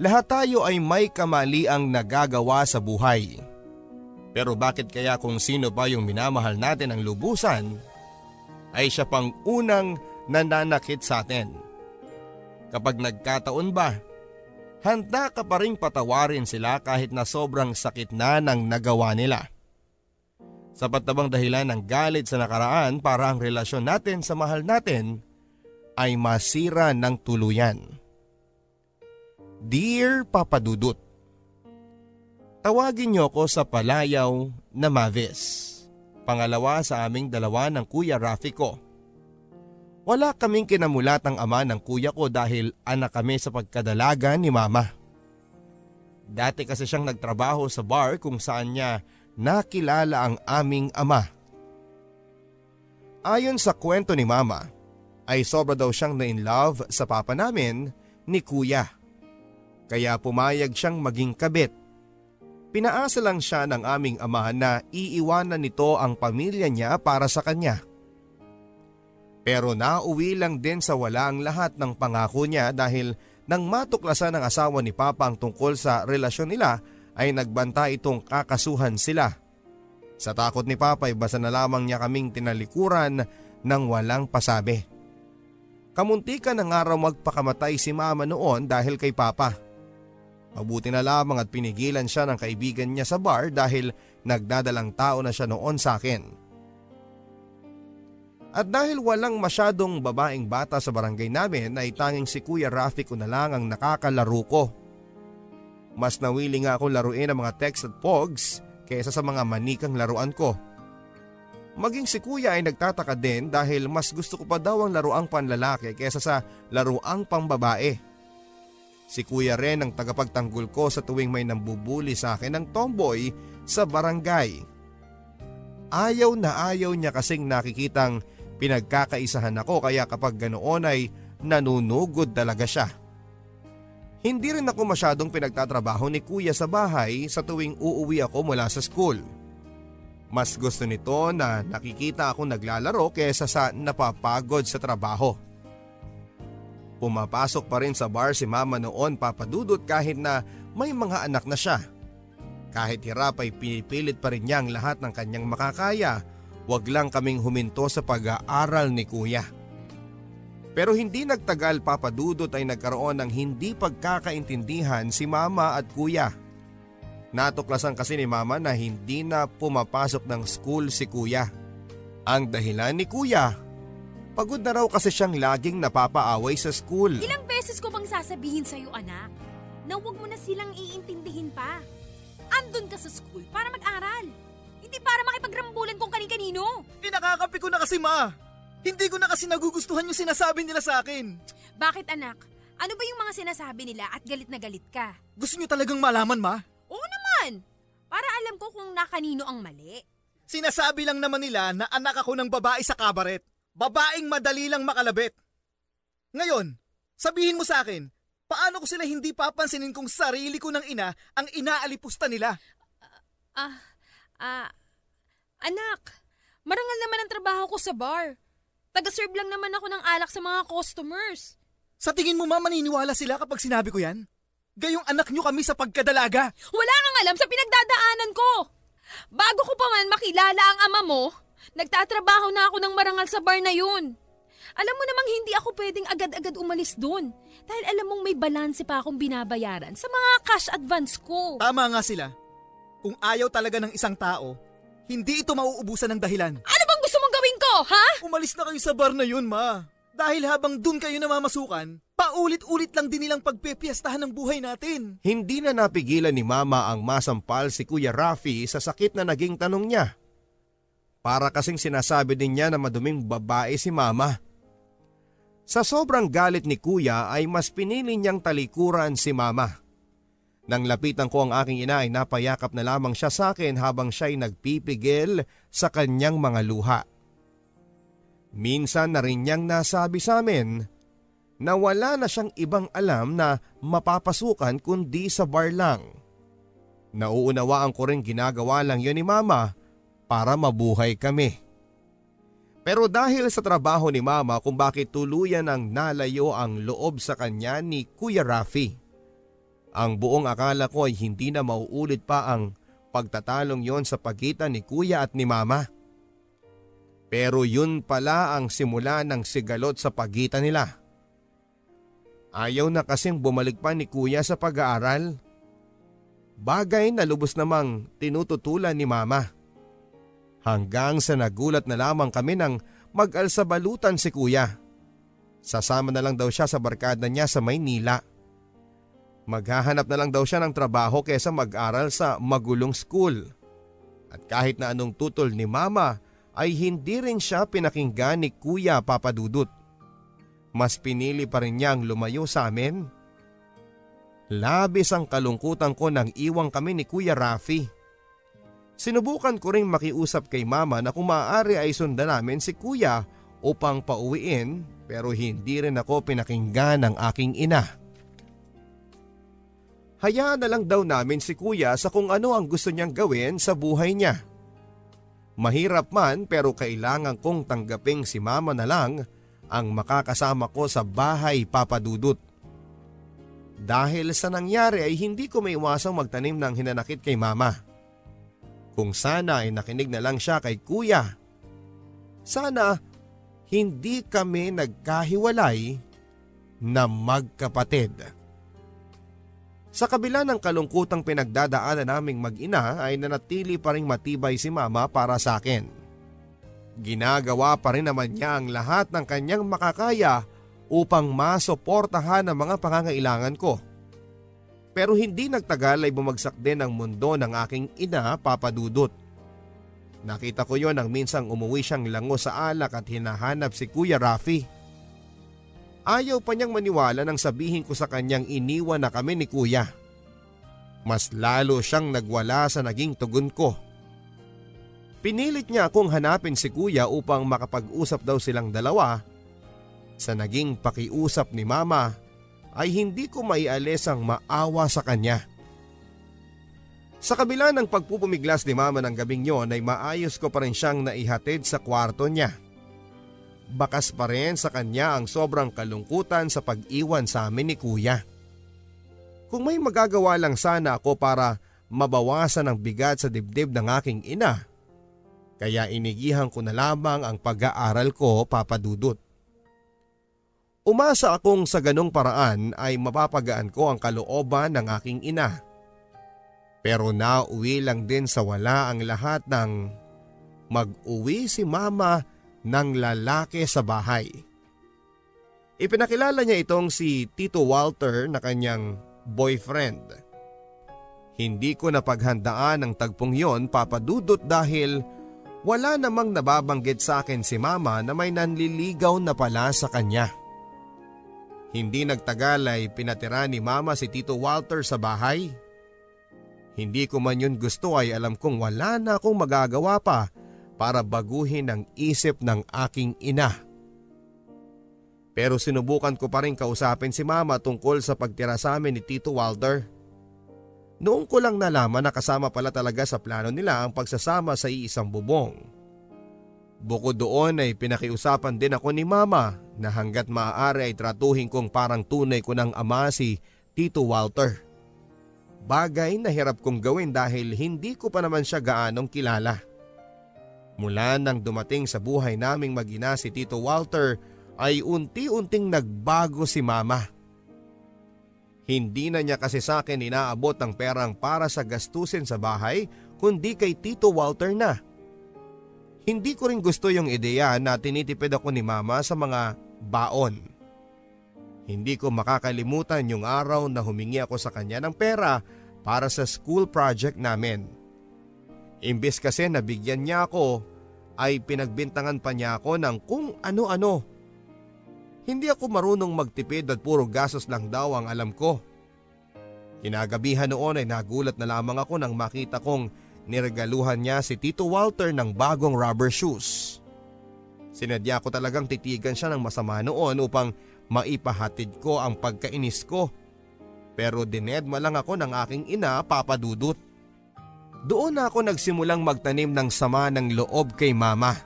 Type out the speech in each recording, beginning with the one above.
Lahat tayo ay may kamaliang nagagawa sa buhay. Pero bakit kaya kung sino pa yung minamahal natin ang lubusan, ay siya pang unang nananakit sa atin? Kapag nagkataon ba, handa ka pa rin patawarin sila kahit na sobrang sakit na ng nagawa nila. Sapat na bang dahilan ng galit sa nakaraan para ang relasyon natin sa mahal natin ay masira ng tuluyan? Dear Papa Dudut, Tawagin niyo ako sa palayaw na Mavis. Pangalawa sa aming dalawa ng Kuya Rafi ko. Wala kaming kinamulatang ama ng kuya ko dahil anak kami sa pagkadalaga ni mama. Dati kasi siyang nagtrabaho sa bar kung saan niya nakilala ang aming ama. Ayon sa kwento ni mama, ay sobra daw siyang na-in-love sa papa namin ni kuya kaya pumayag siyang maging kabit. Pinaasa lang siya ng aming ama na iiwanan nito ang pamilya niya para sa kanya. Pero nauwi lang din sa wala ang lahat ng pangako niya dahil nang matuklasan ng asawa ni Papa ang tungkol sa relasyon nila ay nagbanta itong kakasuhan sila. Sa takot ni Papa ay basa na lamang niya kaming tinalikuran ng walang pasabi. Kamuntikan ng araw magpakamatay si mama noon dahil kay Papa. Mabuti na lamang at pinigilan siya ng kaibigan niya sa bar dahil nagdadalang tao na siya noon sa akin. At dahil walang masyadong babaeng bata sa barangay namin ay tanging si Kuya Rafi ko na lang ang nakakalaro ko. Mas nawili nga ako laruin ang mga text at pogs kaysa sa mga manikang laruan ko. Maging si kuya ay nagtataka din dahil mas gusto ko pa daw ang laruang panlalaki kaysa sa laruang pangbabae. Si kuya rin ang tagapagtanggol ko sa tuwing may nambubuli sa akin ng tomboy sa barangay. Ayaw na ayaw niya kasing nakikitang pinagkakaisahan ako kaya kapag ganoon ay nanunugod talaga siya. Hindi rin ako masyadong pinagtatrabaho ni kuya sa bahay sa tuwing uuwi ako mula sa school. Mas gusto nito na nakikita ako naglalaro kesa sa napapagod sa trabaho. Pumapasok pa rin sa bar si mama noon papadudot kahit na may mga anak na siya. Kahit hirap ay pinipilit pa rin niya ang lahat ng kanyang makakaya, wag lang kaming huminto sa pag-aaral ni kuya. Pero hindi nagtagal papadudot ay nagkaroon ng hindi pagkakaintindihan si mama at kuya. Natuklasan kasi ni mama na hindi na pumapasok ng school si kuya. Ang dahilan ni kuya Pagod na raw kasi siyang laging napapaaway sa school. Ilang beses ko bang sasabihin sa'yo anak, na huwag mo na silang iintindihin pa. Andun ka sa school para mag-aral. Hindi para makipagrambulan kung kani-kanino. Eh nakakapi ko na kasi ma. Hindi ko na kasi nagugustuhan yung sinasabi nila sa akin. Bakit anak? Ano ba yung mga sinasabi nila at galit na galit ka? Gusto niyo talagang malaman ma? Oo naman! Para alam ko kung nakanino ang mali. Sinasabi lang naman nila na anak ako ng babae sa kabaret. Babaeng madali lang makalabit. Ngayon, sabihin mo sa akin, paano ko sila hindi papansinin kung sarili ko ng ina ang inaalipusta nila? Ah, uh, ah, uh, anak, marangal naman ang trabaho ko sa bar. Taga-serve lang naman ako ng alak sa mga customers. Sa tingin mo ma maniniwala sila kapag sinabi ko yan? Gayong anak nyo kami sa pagkadalaga. Wala kang alam sa pinagdadaanan ko. Bago ko pa man makilala ang ama mo, Nagtatrabaho na ako ng marangal sa bar na yun. Alam mo namang hindi ako pwedeng agad-agad umalis doon. Dahil alam mong may balanse pa akong binabayaran sa mga cash advance ko. Tama nga sila. Kung ayaw talaga ng isang tao, hindi ito mauubusan ng dahilan. Ano bang gusto mong gawin ko, ha? Umalis na kayo sa bar na yun, ma. Dahil habang dun kayo namamasukan, paulit-ulit lang din nilang pagpepiestahan ng buhay natin. Hindi na napigilan ni Mama ang masampal si Kuya Rafi sa sakit na naging tanong niya. Para kasing sinasabi din niya na maduming babae si mama. Sa sobrang galit ni kuya ay mas pinili niyang talikuran si mama. Nang lapitan ko ang aking ina ay napayakap na lamang siya sa akin habang siya'y nagpipigil sa kanyang mga luha. Minsan na rin niyang nasabi sa amin na wala na siyang ibang alam na mapapasukan kundi sa bar lang. Nauunawaan ko rin ginagawa lang yun ni mama para mabuhay kami. Pero dahil sa trabaho ni mama kung bakit tuluyan ang nalayo ang loob sa kanya ni Kuya Rafi. Ang buong akala ko ay hindi na mauulit pa ang pagtatalong yon sa pagitan ni kuya at ni mama. Pero yun pala ang simula ng sigalot sa pagitan nila. Ayaw na kasing bumalik pa ni kuya sa pag-aaral. Bagay na lubos namang tinututulan ni mama. Hanggang sa nagulat na lamang kami nang mag-alsabalutan si kuya. Sasama na lang daw siya sa barkada niya sa Maynila. Maghahanap na lang daw siya ng trabaho kesa mag-aral sa magulong school. At kahit na anong tutol ni mama ay hindi rin siya pinakinggan ni Kuya Papadudut. Mas pinili pa rin niyang lumayo sa amin. Labis ang kalungkutan ko nang iwang kami ni Kuya Rafi. Sinubukan ko ring makiusap kay mama na kung maaari ay sundan namin si kuya upang pauwiin pero hindi rin ako pinakinggan ng aking ina. Hayaan na lang daw namin si kuya sa kung ano ang gusto niyang gawin sa buhay niya. Mahirap man pero kailangan kong tanggaping si mama na lang ang makakasama ko sa bahay papadudot. Dahil sa nangyari ay hindi ko may iwasang magtanim ng hinanakit kay mama. Kung sana ay nakinig na lang siya kay kuya. Sana hindi kami nagkahiwalay na magkapatid. Sa kabila ng kalungkutang pinagdadaanan naming mag-ina ay nanatili pa rin matibay si mama para sa akin. Ginagawa pa rin naman niya ang lahat ng kanyang makakaya upang masuportahan ang mga pangangailangan ko. Pero hindi nagtagal ay bumagsak din ang mundo ng aking ina papadudot. Nakita ko yon nang minsang umuwi siyang lango sa alak at hinahanap si Kuya Rafi. Ayaw pa niyang maniwala nang sabihin ko sa kanyang iniwan na kami ni kuya. Mas lalo siyang nagwala sa naging tugon ko. Pinilit niya akong hanapin si kuya upang makapag-usap daw silang dalawa. Sa naging pakiusap ni mama ay hindi ko maialis ang maawa sa kanya. Sa kabila ng pagpupumiglas ni mama ng gabing yon ay maayos ko pa rin siyang naihatid sa kwarto niya bakas pa rin sa kanya ang sobrang kalungkutan sa pag-iwan sa amin ni kuya. Kung may magagawa lang sana ako para mabawasan ang bigat sa dibdib ng aking ina, kaya inigihan ko na lamang ang pag-aaral ko papadudot. Umasa akong sa ganong paraan ay mapapagaan ko ang kalooban ng aking ina. Pero nauwi lang din sa wala ang lahat ng mag-uwi si mama ng lalaki sa bahay. Ipinakilala niya itong si Tito Walter na kanyang boyfriend. Hindi ko napaghandaan ang tagpong yon papadudot dahil wala namang nababanggit sa akin si mama na may nanliligaw na pala sa kanya. Hindi nagtagal ay pinatira ni mama si Tito Walter sa bahay. Hindi ko man yun gusto ay alam kong wala na akong magagawa pa para baguhin ang isip ng aking ina. Pero sinubukan ko pa rin kausapin si mama tungkol sa pagtira sa amin ni Tito Walter. Noong ko lang nalaman na kasama pala talaga sa plano nila ang pagsasama sa iisang bubong. Bukod doon ay pinakiusapan din ako ni mama na hanggat maaari ay tratuhin kong parang tunay ko ng ama si Tito Walter. Bagay na hirap kong gawin dahil hindi ko pa naman siya gaanong kilala. Mula nang dumating sa buhay naming magina si Tito Walter ay unti-unting nagbago si mama. Hindi na niya kasi sa akin inaabot ang perang para sa gastusin sa bahay kundi kay Tito Walter na. Hindi ko rin gusto yung ideya na tinitipid ako ni mama sa mga baon. Hindi ko makakalimutan yung araw na humingi ako sa kanya ng pera para sa school project namin. Imbes kasi nabigyan niya ako ay pinagbintangan pa niya ako ng kung ano-ano. Hindi ako marunong magtipid at puro gastos lang daw ang alam ko. Kinagabihan noon ay nagulat na lamang ako nang makita kong niregaluhan niya si Tito Walter ng bagong rubber shoes. Sinadya ko talagang titigan siya ng masama noon upang maipahatid ko ang pagkainis ko. Pero dinedma lang ako ng aking ina papadudot. Doon na ako nagsimulang magtanim ng sama ng loob kay mama.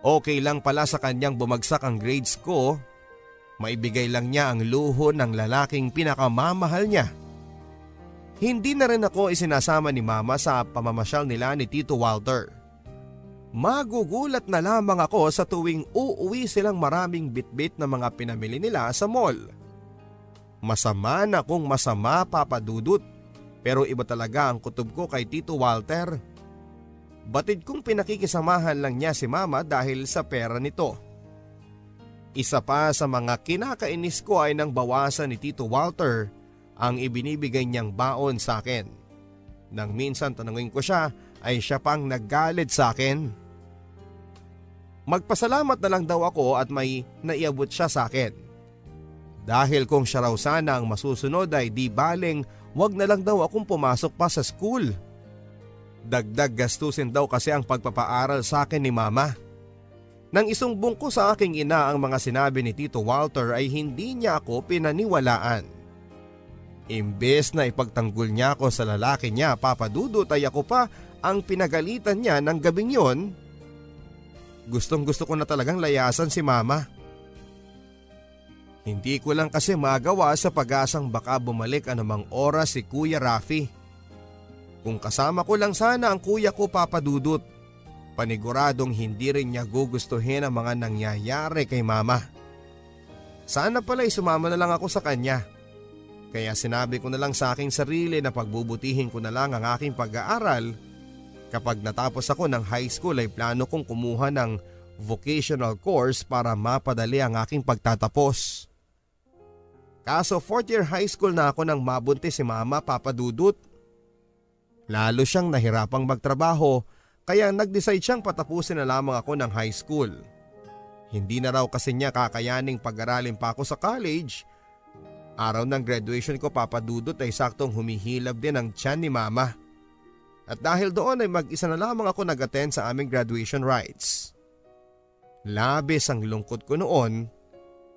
Okay lang pala sa kanyang bumagsak ang grades ko. Maibigay lang niya ang luho ng lalaking pinakamamahal niya Hindi na rin ako isinasama ni mama sa pamamasyal nila ni Tito Walter. Magugulat na lamang ako sa tuwing uuwi silang maraming bitbit na mga pinamili nila sa mall. Masama na kung masama papadudot pero iba talaga ang kutob ko kay Tito Walter. Batid kong pinakikisamahan lang niya si mama dahil sa pera nito. Isa pa sa mga kinakainis ko ay nang bawasan ni Tito Walter ang ibinibigay niyang baon sa akin. Nang minsan tanungin ko siya ay siya pang naggalit sa akin. Magpasalamat na lang daw ako at may naiabot siya sa akin. Dahil kung siya raw sana ang masusunod ay di baling wag na lang daw akong pumasok pa sa school. Dagdag gastusin daw kasi ang pagpapaaral sa akin ni mama. Nang isumbong ko sa aking ina ang mga sinabi ni Tito Walter ay hindi niya ako pinaniwalaan. Imbes na ipagtanggol niya ako sa lalaki niya papadudot ay ako pa ang pinagalitan niya ng gabing yon. Gustong gusto ko na talagang layasan si mama. Hindi ko lang kasi magawa sa pag-asang baka bumalik anumang oras si Kuya Rafi. Kung kasama ko lang sana ang kuya ko papadudot paniguradong hindi rin niya gugustuhin ang mga nangyayari kay mama. Sana pala sumama na lang ako sa kanya. Kaya sinabi ko na lang sa aking sarili na pagbubutihin ko na lang ang aking pag-aaral. Kapag natapos ako ng high school ay plano kong kumuha ng vocational course para mapadali ang aking pagtatapos. Kaso 4th year high school na ako nang mabuntis si mama papadudot. Lalo siyang nahirapang magtrabaho kaya nag-decide siyang patapusin na lamang ako ng high school. Hindi na raw kasi niya kakayaning pag-aralin pa ako sa college. Araw ng graduation ko papadudot ay saktong humihilab din ang tiyan ni mama. At dahil doon ay mag-isa na lamang ako nag-attend sa aming graduation rites. Labis ang lungkot ko noon,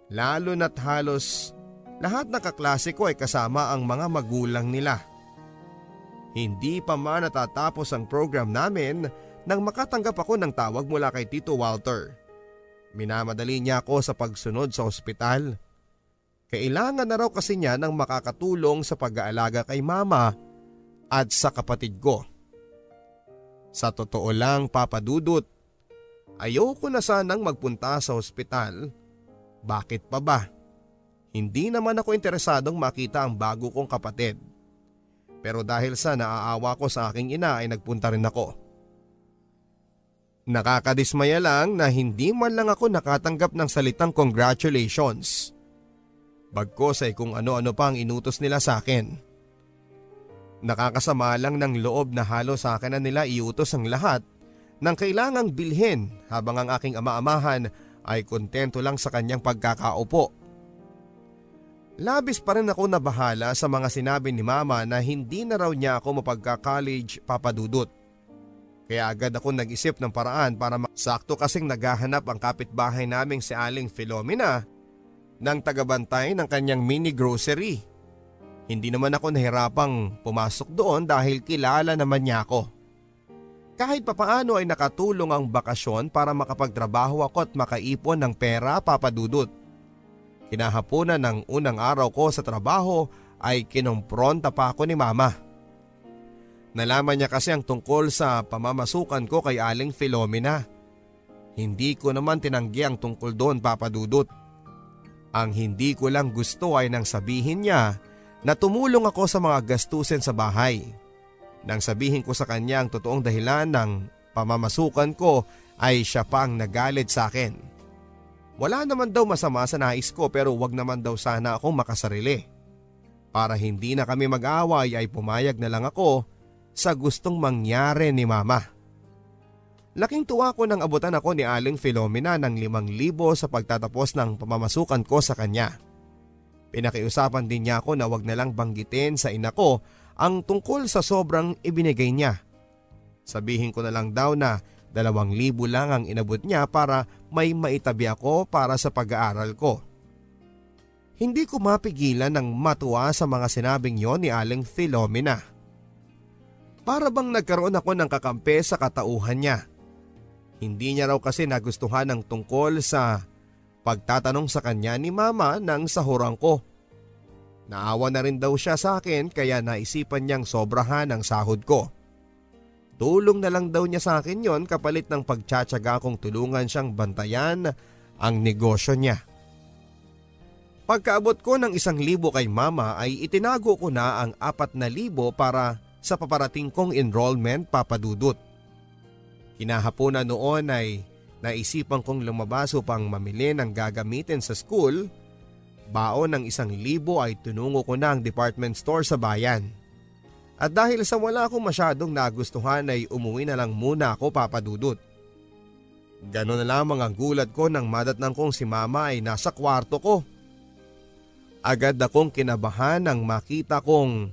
lalo na't halos lahat ng kaklase ko ay kasama ang mga magulang nila. Hindi pa man natatapos ang program namin nang makatanggap ako ng tawag mula kay Tito Walter. Minamadali niya ako sa pagsunod sa ospital. Kailangan na raw kasi niya ng makakatulong sa pag-aalaga kay mama at sa kapatid ko. Sa totoo lang papadudot, ayoko na sanang magpunta sa ospital. Bakit pa ba? Hindi naman ako interesadong makita ang bago kong kapatid. Pero dahil sa naaawa ko sa aking ina ay nagpunta rin ako. Nakakadismaya lang na hindi man lang ako nakatanggap ng salitang congratulations. Bagkos ay kung ano-ano pa ang inutos nila sa akin. Nakakasama lang ng loob na halo sa akin na nila iutos ang lahat ng kailangang bilhin habang ang aking ama-amahan ay kontento lang sa kanyang pagkakaupo Labis pa rin ako nabahala sa mga sinabi ni mama na hindi na raw niya ako mapagka-college papadudot. Kaya agad ako nag-isip ng paraan para sakto kasing naghahanap ang kapitbahay naming si Aling Filomena ng tagabantay ng kanyang mini grocery. Hindi naman ako nahirapang pumasok doon dahil kilala naman niya ako. Kahit papaano ay nakatulong ang bakasyon para makapagtrabaho ako at makaipon ng pera papadudot. Kinahaponan ng unang araw ko sa trabaho ay kinumpronta pa ako ni mama. Nalaman niya kasi ang tungkol sa pamamasukan ko kay Aling Filomena. Hindi ko naman tinanggi ang tungkol doon papadudot. Ang hindi ko lang gusto ay nang sabihin niya na tumulong ako sa mga gastusin sa bahay. Nang sabihin ko sa kanya ang totoong dahilan ng pamamasukan ko ay siya pa ang nagalit sa akin. Wala naman daw masama sa nais ko pero wag naman daw sana akong makasarili. Para hindi na kami mag-away ay pumayag na lang ako sa gustong mangyari ni mama. Laking tuwa ko nang abutan ako ni Aling Filomena ng limang libo sa pagtatapos ng pamamasukan ko sa kanya. Pinakiusapan din niya ako na wag na lang banggitin sa ina ko ang tungkol sa sobrang ibinigay niya. Sabihin ko na lang daw na Dalawang libo lang ang inabot niya para may maitabi ako para sa pag-aaral ko. Hindi ko mapigilan ng matuwa sa mga sinabing yon ni Aling Philomena. Para bang nagkaroon ako ng kakampi sa katauhan niya. Hindi niya raw kasi nagustuhan ng tungkol sa pagtatanong sa kanya ni mama ng sahuran ko. Naawa na rin daw siya sa akin kaya naisipan niyang sobrahan ang sahod ko. Tulong na lang daw niya sa akin yon kapalit ng pagtsatsaga kong tulungan siyang bantayan ang negosyo niya. Pagkaabot ko ng isang libo kay mama ay itinago ko na ang apat na libo para sa paparating kong enrollment papadudot. Kinahaponan noon ay naisipan kong lumabas upang mamili ng gagamitin sa school. Baon ng isang libo ay tunungo ko na ang department store sa bayan. At dahil sa wala akong masyadong nagustuhan ay umuwi na lang muna ako papadudot. Ganon na lamang ang gulat ko nang madatnang kong si mama ay nasa kwarto ko. Agad akong kinabahan nang makita kong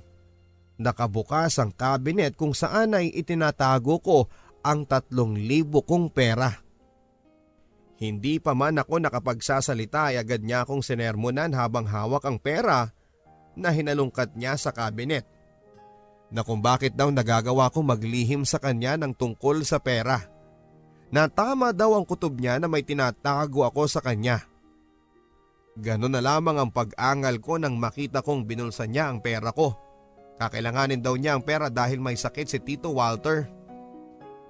nakabukas ang cabinet kung saan ay itinatago ko ang tatlong libo kong pera. Hindi pa man ako nakapagsasalita ay agad niya akong sinermonan habang hawak ang pera na hinalungkat niya sa kabinet na kung bakit daw nagagawa ko maglihim sa kanya ng tungkol sa pera. Na tama daw ang kutob niya na may tinatago ako sa kanya. Ganon na lamang ang pag-angal ko nang makita kong binulsa niya ang pera ko. Kakailanganin daw niya ang pera dahil may sakit si Tito Walter.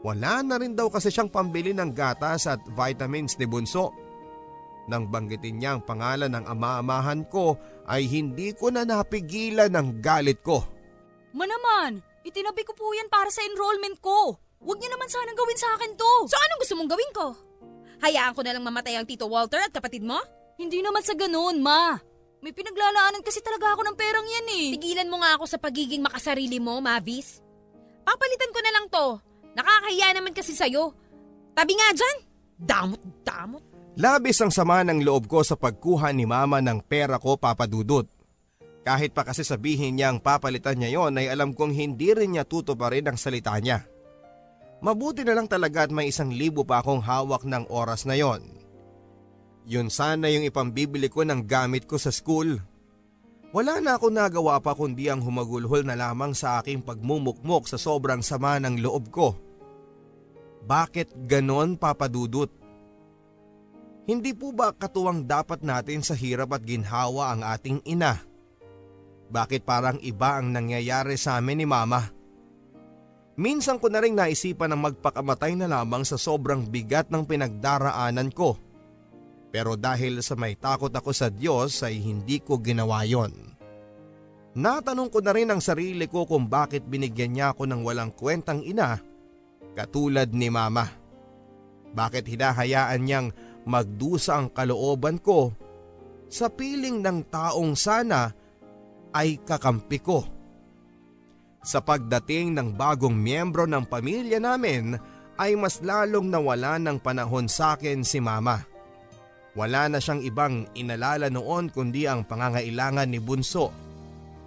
Wala na rin daw kasi siyang pambili ng gatas at vitamins ni Bunso. Nang banggitin niya ang pangalan ng ama-amahan ko ay hindi ko na napigilan ng galit ko. Ma naman, itinabi ko po yan para sa enrollment ko. Huwag niyo naman sanang gawin sa akin to. So anong gusto mong gawin ko? Hayaan ko na lang mamatay ang Tito Walter at kapatid mo? Hindi naman sa ganoon, ma. May pinaglalaanan kasi talaga ako ng perang yan eh. Tigilan mo nga ako sa pagiging makasarili mo, Mavis. Papalitan ko na lang to. Nakakahiya naman kasi sa'yo. Tabi nga dyan. Damot, damot. Labis ang sama ng loob ko sa pagkuha ni mama ng pera ko papadudot. Kahit pa kasi sabihin niya ang papalitan niya yon ay alam kong hindi rin niya tutuparin ang salita niya. Mabuti na lang talaga at may isang libo pa akong hawak ng oras na yon. Yun sana yung ipambibili ko ng gamit ko sa school. Wala na ako nagawa pa kundi ang humagulhol na lamang sa aking pagmumukmok sa sobrang sama ng loob ko. Bakit ganon papadudot? Hindi po ba katuwang dapat natin sa hirap at ginhawa ang ating ina? Bakit parang iba ang nangyayari sa amin ni mama? Minsan ko na rin naisipan na magpakamatay na lamang sa sobrang bigat ng pinagdaraanan ko. Pero dahil sa may takot ako sa Diyos ay hindi ko ginawa yon. Natanong ko na rin ang sarili ko kung bakit binigyan niya ako ng walang kwentang ina katulad ni mama. Bakit hinahayaan niyang magdusa ang kalooban ko sa piling ng taong sana ay kakampi ko. Sa pagdating ng bagong miyembro ng pamilya namin ay mas lalong nawala ng panahon sa akin si mama. Wala na siyang ibang inalala noon kundi ang pangangailangan ni Bunso.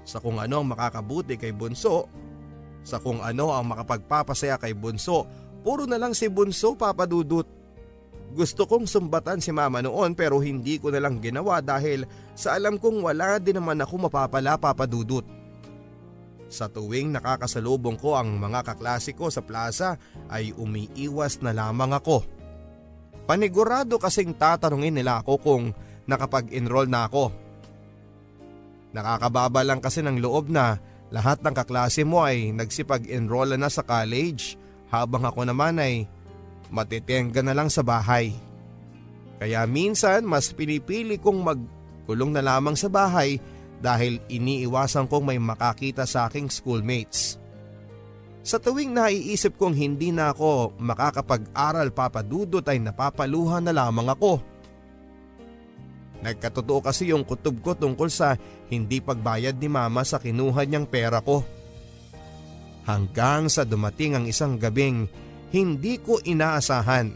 Sa kung ano ang makakabuti kay Bunso, sa kung ano ang makapagpapasaya kay Bunso, puro na lang si Bunso papadudot. Gusto kong sumbatan si mama noon pero hindi ko na lang ginawa dahil sa alam kong wala din naman ako mapapala papadudot. Sa tuwing nakakasalubong ko ang mga kaklase ko sa plaza ay umiiwas na lamang ako. Panigurado kasing tatanungin nila ako kung nakapag-enroll na ako. Nakakababa lang kasi ng loob na lahat ng kaklase mo ay nagsipag-enroll na sa college habang ako naman ay matitenga na lang sa bahay. Kaya minsan mas pinipili kong magkulong na lamang sa bahay dahil iniiwasan kong may makakita sa aking schoolmates. Sa tuwing naiisip kong hindi na ako makakapag-aral papadudot ay napapaluhan na lamang ako. Nagkatotoo kasi yung kutob ko tungkol sa hindi pagbayad ni mama sa kinuha niyang pera ko. Hanggang sa dumating ang isang gabing hindi ko inaasahan.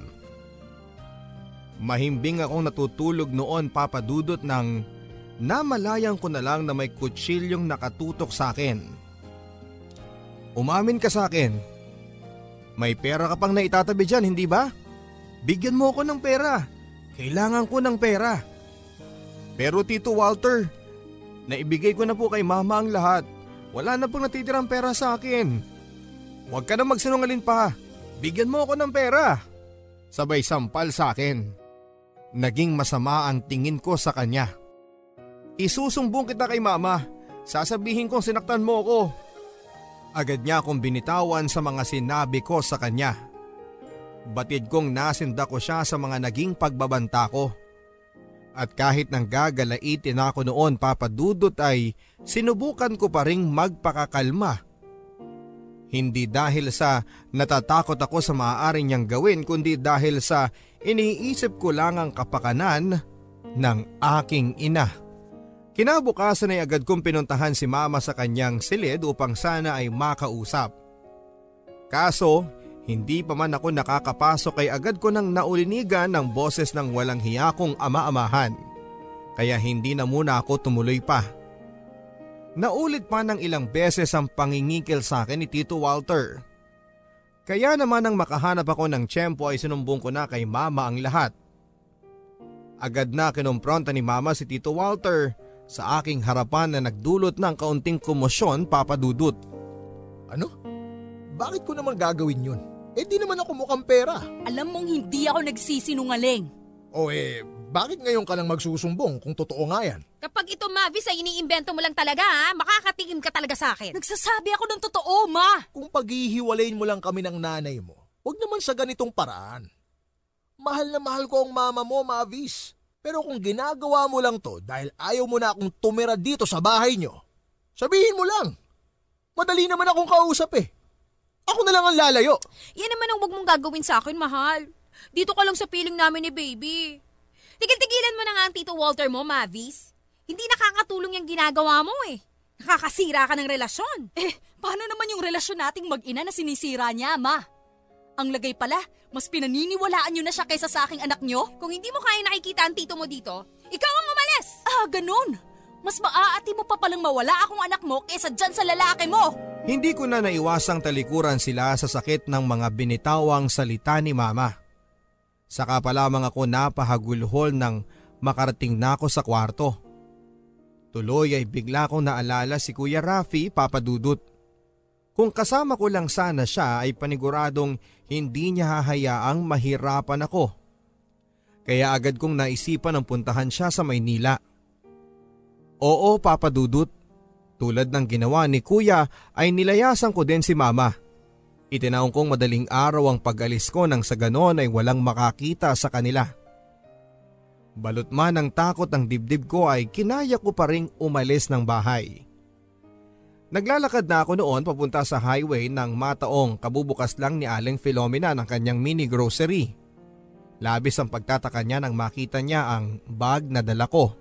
Mahimbing akong natutulog noon papadudot ng namalayan ko na lang na may kutsilyong nakatutok sa akin. Umamin ka sa akin. May pera ka pang naitatabi dyan, hindi ba? Bigyan mo ako ng pera. Kailangan ko ng pera. Pero Tito Walter, naibigay ko na po kay mama ang lahat. Wala na pong natitirang pera sa akin. Huwag ka na magsinungalin pa. Bigyan mo ako ng pera. Sabay sampal sa akin. Naging masama ang tingin ko sa kanya. Isusumbong kita kay mama. Sasabihin kong sinaktan mo ko. Agad niya akong binitawan sa mga sinabi ko sa kanya. Batid kong nasinda ko siya sa mga naging pagbabanta ko. At kahit nang gagalaitin ako noon papadudot ay sinubukan ko pa ring magpakakalma. Hindi dahil sa natatakot ako sa maaari niyang gawin kundi dahil sa iniisip ko lang ang kapakanan ng aking ina. Kinabukasan ay agad kong pinuntahan si mama sa kanyang silid upang sana ay makausap. Kaso, hindi pa man ako nakakapasok ay agad ko nang naulinigan ng boses ng walang hiya kong ama-amahan. Kaya hindi na muna ako tumuloy pa. Naulit pa ng ilang beses ang pangingikil sa akin ni Tito Walter. Kaya naman nang makahanap ako ng tiyempo ay sinumbong ko na kay mama ang lahat. Agad na kinumpronta ni mama si Tito Walter sa aking harapan na nagdulot ng kaunting komosyon papadudot. Ano? Bakit ko naman gagawin yun? Eh di naman ako mukhang pera. Alam mong hindi ako nagsisinungaling. O eh, bakit ngayon ka lang magsusumbong kung totoo nga yan? Kapag ito Mavis ay iniimbento mo lang talaga ha, makakatingin ka talaga sa akin. Nagsasabi ako ng totoo, ma. Kung paghihiwalayin mo lang kami ng nanay mo, wag naman sa ganitong paraan. Mahal na mahal ko ang mama mo, Mavis. Pero kung ginagawa mo lang to dahil ayaw mo na akong tumira dito sa bahay nyo, sabihin mo lang. Madali naman akong kausap eh. Ako na lang ang lalayo. Yan naman ang wag mong gagawin sa akin, mahal. Dito ka lang sa piling namin ni baby. Tigil-tigilan mo na nga ang Tito Walter mo, Mavis. Hindi nakakatulong yung ginagawa mo eh. Nakakasira ka ng relasyon. Eh, paano naman yung relasyon nating mag-ina na sinisira niya, ma? Ang lagay pala, mas pinaniniwalaan niyo na siya kaysa sa aking anak niyo? Kung hindi mo kaya nakikita ang tito mo dito, ikaw ang umalis! Ah, ganun. Mas maaati mo pa palang mawala akong anak mo kaysa dyan sa lalaki mo. Hindi ko na naiwasang talikuran sila sa sakit ng mga binitawang salita ni mama. Saka pa lamang ako napahagulhol ng makarating na ako sa kwarto. Tuloy ay bigla kong naalala si Kuya Rafi papadudot. Kung kasama ko lang sana siya ay paniguradong hindi niya hahayaang mahirapan ako. Kaya agad kong naisipan ang puntahan siya sa Maynila. Oo papadudot, tulad ng ginawa ni kuya ay nilayasan ko din si mama. Itinaong kong madaling araw ang pag-alis ko nang sa ganon ay walang makakita sa kanila. Balot man ang takot ng dibdib ko ay kinaya ko pa ring umalis ng bahay. Naglalakad na ako noon papunta sa highway nang mataong kabubukas lang ni Aling Filomena ng kanyang mini grocery. Labis ang pagtataka niya nang makita niya ang bag na dala ko.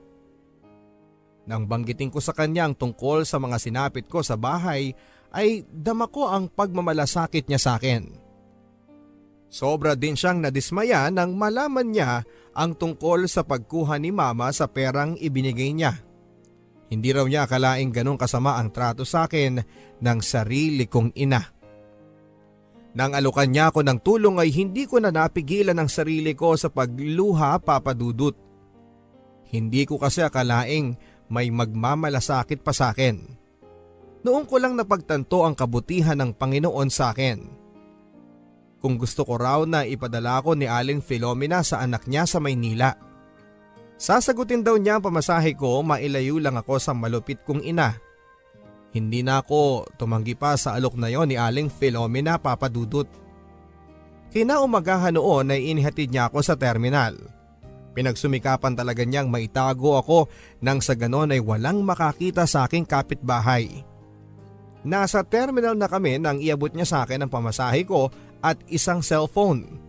Nang banggitin ko sa kanya ang tungkol sa mga sinapit ko sa bahay ay dama ko ang pagmamalasakit niya sa akin. Sobra din siyang nadismaya nang malaman niya ang tungkol sa pagkuha ni mama sa perang ibinigay niya. Hindi raw niya akalaing ganong kasama ang trato sa akin ng sarili kong ina. Nang alukan niya ako ng tulong ay hindi ko na napigilan ang sarili ko sa pagluha papadudot. Hindi ko kasi akalaing may magmamalasakit pa sa akin. Noong ko lang napagtanto ang kabutihan ng Panginoon sa akin. Kung gusto ko raw na ipadala ko ni Aling Filomena sa anak niya sa Maynila. Sasagutin daw niya ang pamasahe ko mailayo lang ako sa malupit kong ina. Hindi na ako tumanggi pa sa alok na yon ni Aling Filomena papadudot. Kinaumagahan noon ay inihatid niya ako sa terminal. Pinagsumikapan talaga niyang maitago ako nang sa ganon ay walang makakita sa aking kapitbahay. Nasa terminal na kami nang iabot niya sa akin ang pamasahe ko at isang cellphone.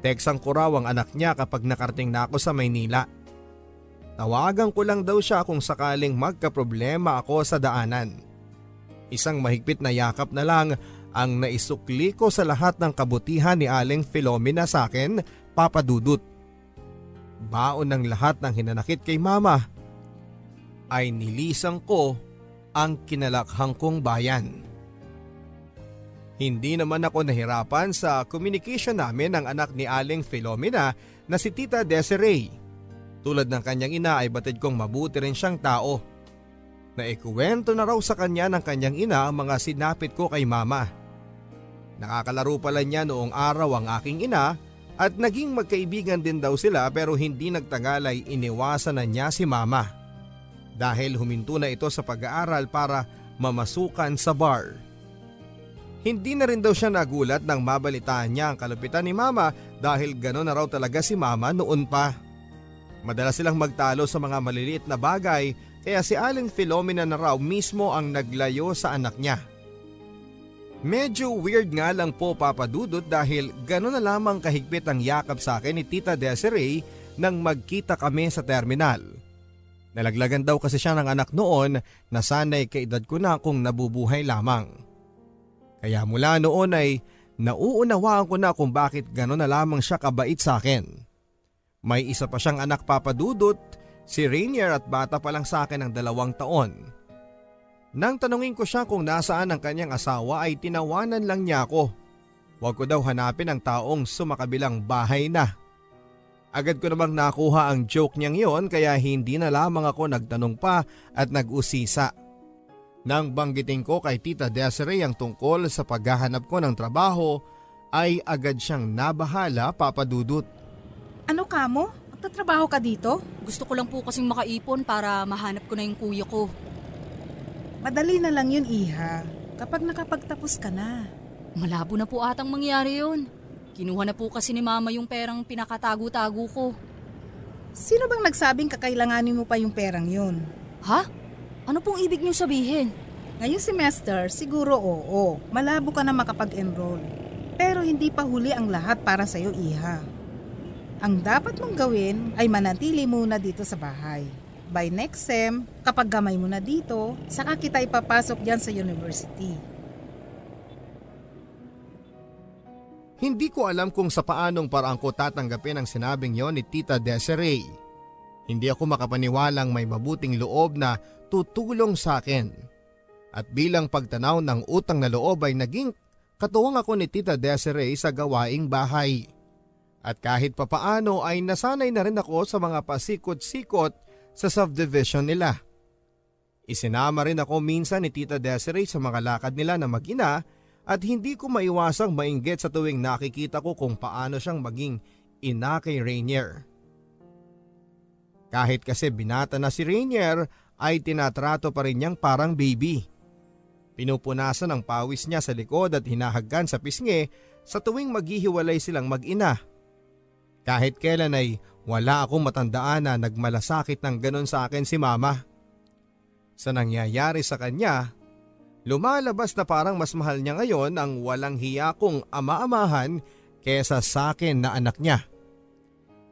Teksang ko raw ang anak niya kapag nakarating na ako sa Maynila. Tawagan ko lang daw siya kung sakaling magkaproblema ako sa daanan. Isang mahigpit na yakap na lang ang naisukli ko sa lahat ng kabutihan ni Aling Filomena sa akin, papadudot. Baon ng lahat ng hinanakit kay mama ay nilisang ko ang kinalakhang kong bayan. Hindi naman ako nahirapan sa communication namin ng anak ni Aling Filomena na si Tita Desiree. Tulad ng kanyang ina ay batid kong mabuti rin siyang tao. Naikuwento na raw sa kanya ng kanyang ina ang mga sinapit ko kay mama. Nakakalaro pala niya noong araw ang aking ina at naging magkaibigan din daw sila pero hindi nagtagal ay iniwasan na niya si mama. dahil huminto na ito sa pag-aaral para mamasukan sa bar. Hindi na rin daw siya nagulat nang mabalitaan niya ang kalupitan ni mama dahil gano'n na raw talaga si mama noon pa. Madalas silang magtalo sa mga maliliit na bagay kaya si Aling Philomena na raw mismo ang naglayo sa anak niya. Medyo weird nga lang po papadudot dahil gano'n na lamang kahigpit ang yakap sa akin ni Tita Desiree nang magkita kami sa terminal. Nalaglagan daw kasi siya ng anak noon na sana'y kaedad ko na kung nabubuhay lamang. Kaya mula noon ay nauunawaan ko na kung bakit gano'n na lamang siya kabait sa akin. May isa pa siyang anak papadudot, si Rainier at bata pa lang sa akin ng dalawang taon. Nang tanungin ko siya kung nasaan ang kanyang asawa ay tinawanan lang niya ako. Huwag ko daw hanapin ang taong sumakabilang bahay na. Agad ko namang nakuha ang joke niyang yon kaya hindi na lamang ako nagtanong pa at nag-usisa. Nang banggitin ko kay Tita Desiree ang tungkol sa paghahanap ko ng trabaho ay agad siyang nabahala papadudot. Ano ka mo? Magtatrabaho ka dito? Gusto ko lang po kasing makaipon para mahanap ko na yung kuya ko. Madali na lang yun, Iha. Kapag nakapagtapos ka na. Malabo na po atang mangyari yun. Kinuha na po kasi ni mama yung perang pinakatago-tago ko. Sino bang nagsabing kakailanganin mo pa yung perang yun? Ha? Ano pong ibig niyo sabihin? Ngayong semester, siguro oo. Malabo ka na makapag-enroll. Pero hindi pa huli ang lahat para sa'yo, Iha. Ang dapat mong gawin ay manatili muna dito sa bahay. By next sem, kapag gamay mo na dito, saka kita ipapasok dyan sa university. Hindi ko alam kung sa paanong parang ko tatanggapin ang sinabing yon ni Tita Desiree. Hindi ako makapaniwalang may mabuting loob na tutulong sa akin. At bilang pagtanaw ng utang na loob ay naging katuwang ako ni Tita Desiree sa gawaing bahay. At kahit papaano ay nasanay na rin ako sa mga pasikot-sikot sa subdivision nila. Isinama rin ako minsan ni Tita Desiree sa mga lakad nila na mag-ina at hindi ko maiwasang mainggit sa tuwing nakikita ko kung paano siyang maging ina kay Rainier. Kahit kasi binata na si Rainier ay tinatrato pa rin niyang parang baby. Pinupunasan ang pawis niya sa likod at hinahagkan sa pisngi sa tuwing maghihiwalay silang mag-ina. Kahit kailan ay wala akong matandaan na nagmalasakit ng ganon sa akin si mama. Sa nangyayari sa kanya, lumalabas na parang mas mahal niya ngayon ang walang hiya kong ama-amahan kesa sa akin na anak niya.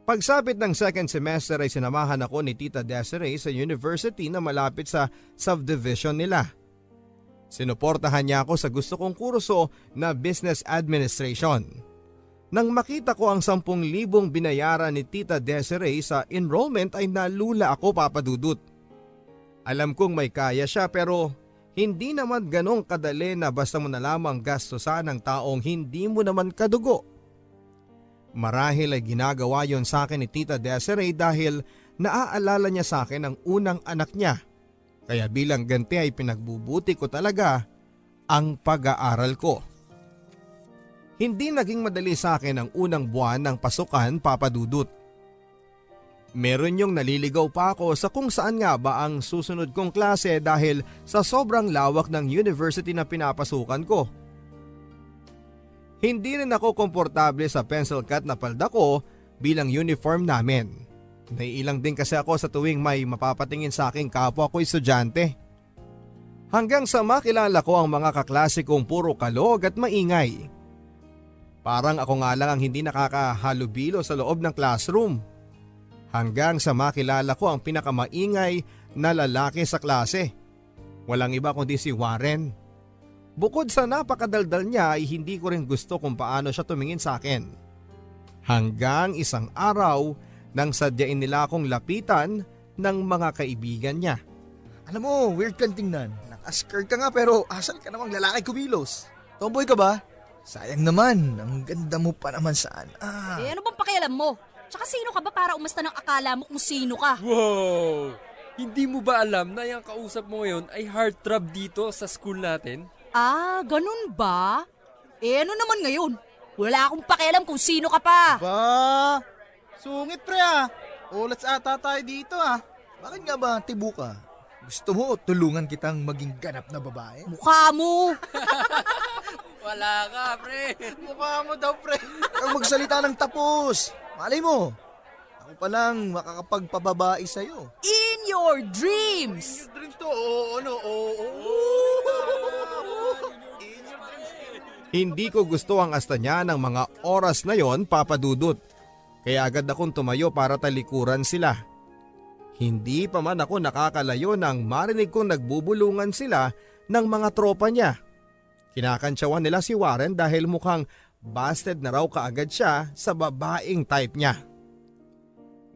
Pagsapit ng second semester ay sinamahan ako ni Tita Desiree sa university na malapit sa subdivision nila. Sinuportahan niya ako sa gusto kong kurso na business administration. Nang makita ko ang 10,000 binayaran ni Tita Desiree sa enrollment ay nalula ako papadudot. Alam kong may kaya siya pero hindi naman ganong kadali na basta mo na lamang gastosan ng taong hindi mo naman kadugo. Marahil ay ginagawa yon sa akin ni Tita Desiree dahil naaalala niya sa akin ang unang anak niya. Kaya bilang ganti ay pinagbubuti ko talaga ang pag-aaral ko. Hindi naging madali sa akin ang unang buwan ng pasukan papadudot. Meron yung naliligaw pa ako sa kung saan nga ba ang susunod kong klase dahil sa sobrang lawak ng university na pinapasukan ko. Hindi rin ako komportable sa pencil cut na palda ko bilang uniform namin. Naiilang din kasi ako sa tuwing may mapapatingin sa aking kapwa ko estudyante. Hanggang sa makilala ko ang mga kaklase kong puro kalog at maingay. Parang ako nga lang ang hindi nakakahalubilo sa loob ng classroom. Hanggang sa makilala ko ang pinakamaingay na lalaki sa klase. Walang iba kundi si Warren. Bukod sa napakadaldal niya ay hindi ko rin gusto kung paano siya tumingin sa akin. Hanggang isang araw nang sadyain nila akong lapitan ng mga kaibigan niya. Alam mo, weird kang tingnan. Nakaskirt ka nga pero asal ka namang lalaki kumilos. Tomboy ka ba? Sayang naman, ang ganda mo pa naman saan. Ah. Eh ano bang pakialam mo? Tsaka sino ka ba para umasta ng akala mo kung sino ka? Wow! Hindi mo ba alam na yung kausap mo ngayon ay heartthrob dito sa school natin? Ah, ganun ba? Eh ano naman ngayon? Wala akong pakialam kung sino ka pa. Ba, sungit pre ah. Ulats ata tayo dito ah. Bakit nga ba tibo ka? Gusto mo tulungan kitang maging ganap na babae? Mukha mo! Wala ka, pre. Mukha mo daw, pre. Kang magsalita ng tapos. Malay mo, ako pa lang makakapagpababae sa'yo. In your dreams! Dreams to, oo, ano, oo, Hindi ko gusto ang asta niya ng mga oras na yon papadudot. Kaya agad akong tumayo para talikuran sila. Hindi pa man ako nakakalayo nang marinig kong nagbubulungan sila ng mga tropa niya. Kinakantsawan nila si Warren dahil mukhang busted na raw kaagad siya sa babaeng type niya.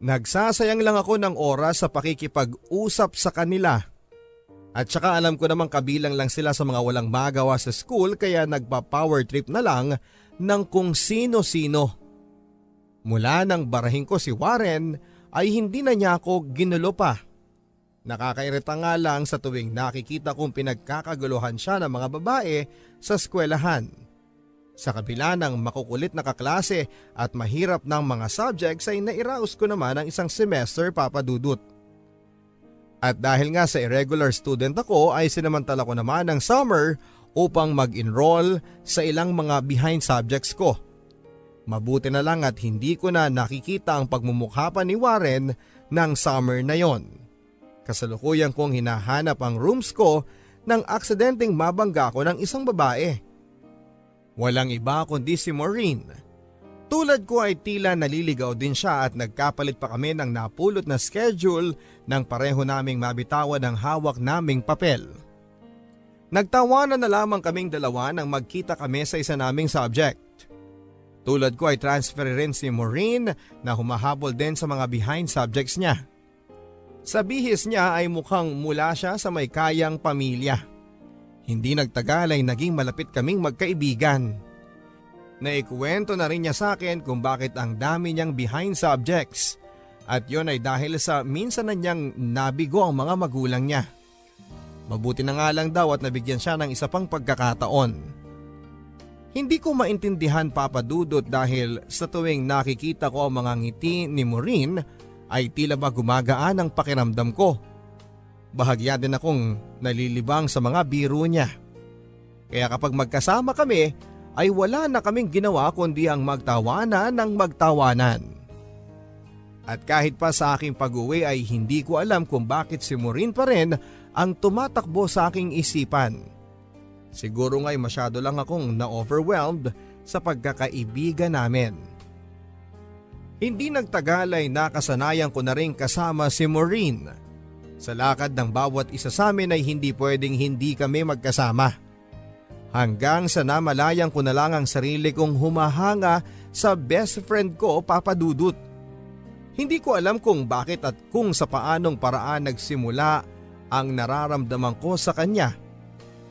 Nagsasayang lang ako ng oras sa pakikipag-usap sa kanila. At saka alam ko namang kabilang lang sila sa mga walang magawa sa school kaya nagpa-power trip na lang ng kung sino-sino. Mula nang barahin ko si Warren ay hindi na niya ako ginulo pa. Nakakairita nga lang sa tuwing nakikita kong pinagkakaguluhan siya ng mga babae sa eskwelahan. Sa kabila ng makukulit na kaklase at mahirap ng mga subjects ay nairaos ko naman ang isang semester papadudot. At dahil nga sa irregular student ako ay sinamantala ko naman ang summer upang mag-enroll sa ilang mga behind subjects ko. Mabuti na lang at hindi ko na nakikita ang pagmumukha pa ni Warren ng summer na yon. Kasalukuyan kong hinahanap ang rooms ko nang aksidenteng mabangga ko ng isang babae. Walang iba kundi si Maureen. Tulad ko ay tila naliligaw din siya at nagkapalit pa kami ng napulot na schedule nang pareho naming mabitawan ang hawak naming papel. Nagtawanan na lamang kaming dalawa nang magkita kami sa isa naming subject. Tulad ko ay transfer rin si Maureen na humahabol din sa mga behind subjects niya. Sa bihis niya ay mukhang mula siya sa may kayang pamilya. Hindi nagtagal ay naging malapit kaming magkaibigan. Naikuwento na rin niya sa akin kung bakit ang dami niyang behind subjects at yon ay dahil sa minsan na niyang nabigo ang mga magulang niya. Mabuti na nga lang daw at nabigyan siya ng isa pang pagkakataon. Hindi ko maintindihan papadudot dahil sa tuwing nakikita ko ang mga ngiti ni Maureen ay tila ba gumagaan ang pakiramdam ko. Bahagya din akong nalilibang sa mga biro niya. Kaya kapag magkasama kami ay wala na kaming ginawa kundi ang magtawanan ng magtawanan. At kahit pa sa aking pag-uwi ay hindi ko alam kung bakit si Maureen pa rin ang tumatakbo sa aking isipan. Siguro nga'y masyado lang akong na-overwhelmed sa pagkakaibigan namin. Hindi nagtagal ay nakasanayan ko na rin kasama si Maureen. Sa lakad ng bawat isa sa amin ay hindi pwedeng hindi kami magkasama. Hanggang sa namalayang ko na lang ang sarili kong humahanga sa best friend ko papadudot. Hindi ko alam kung bakit at kung sa paanong paraan nagsimula ang nararamdaman ko sa kanya.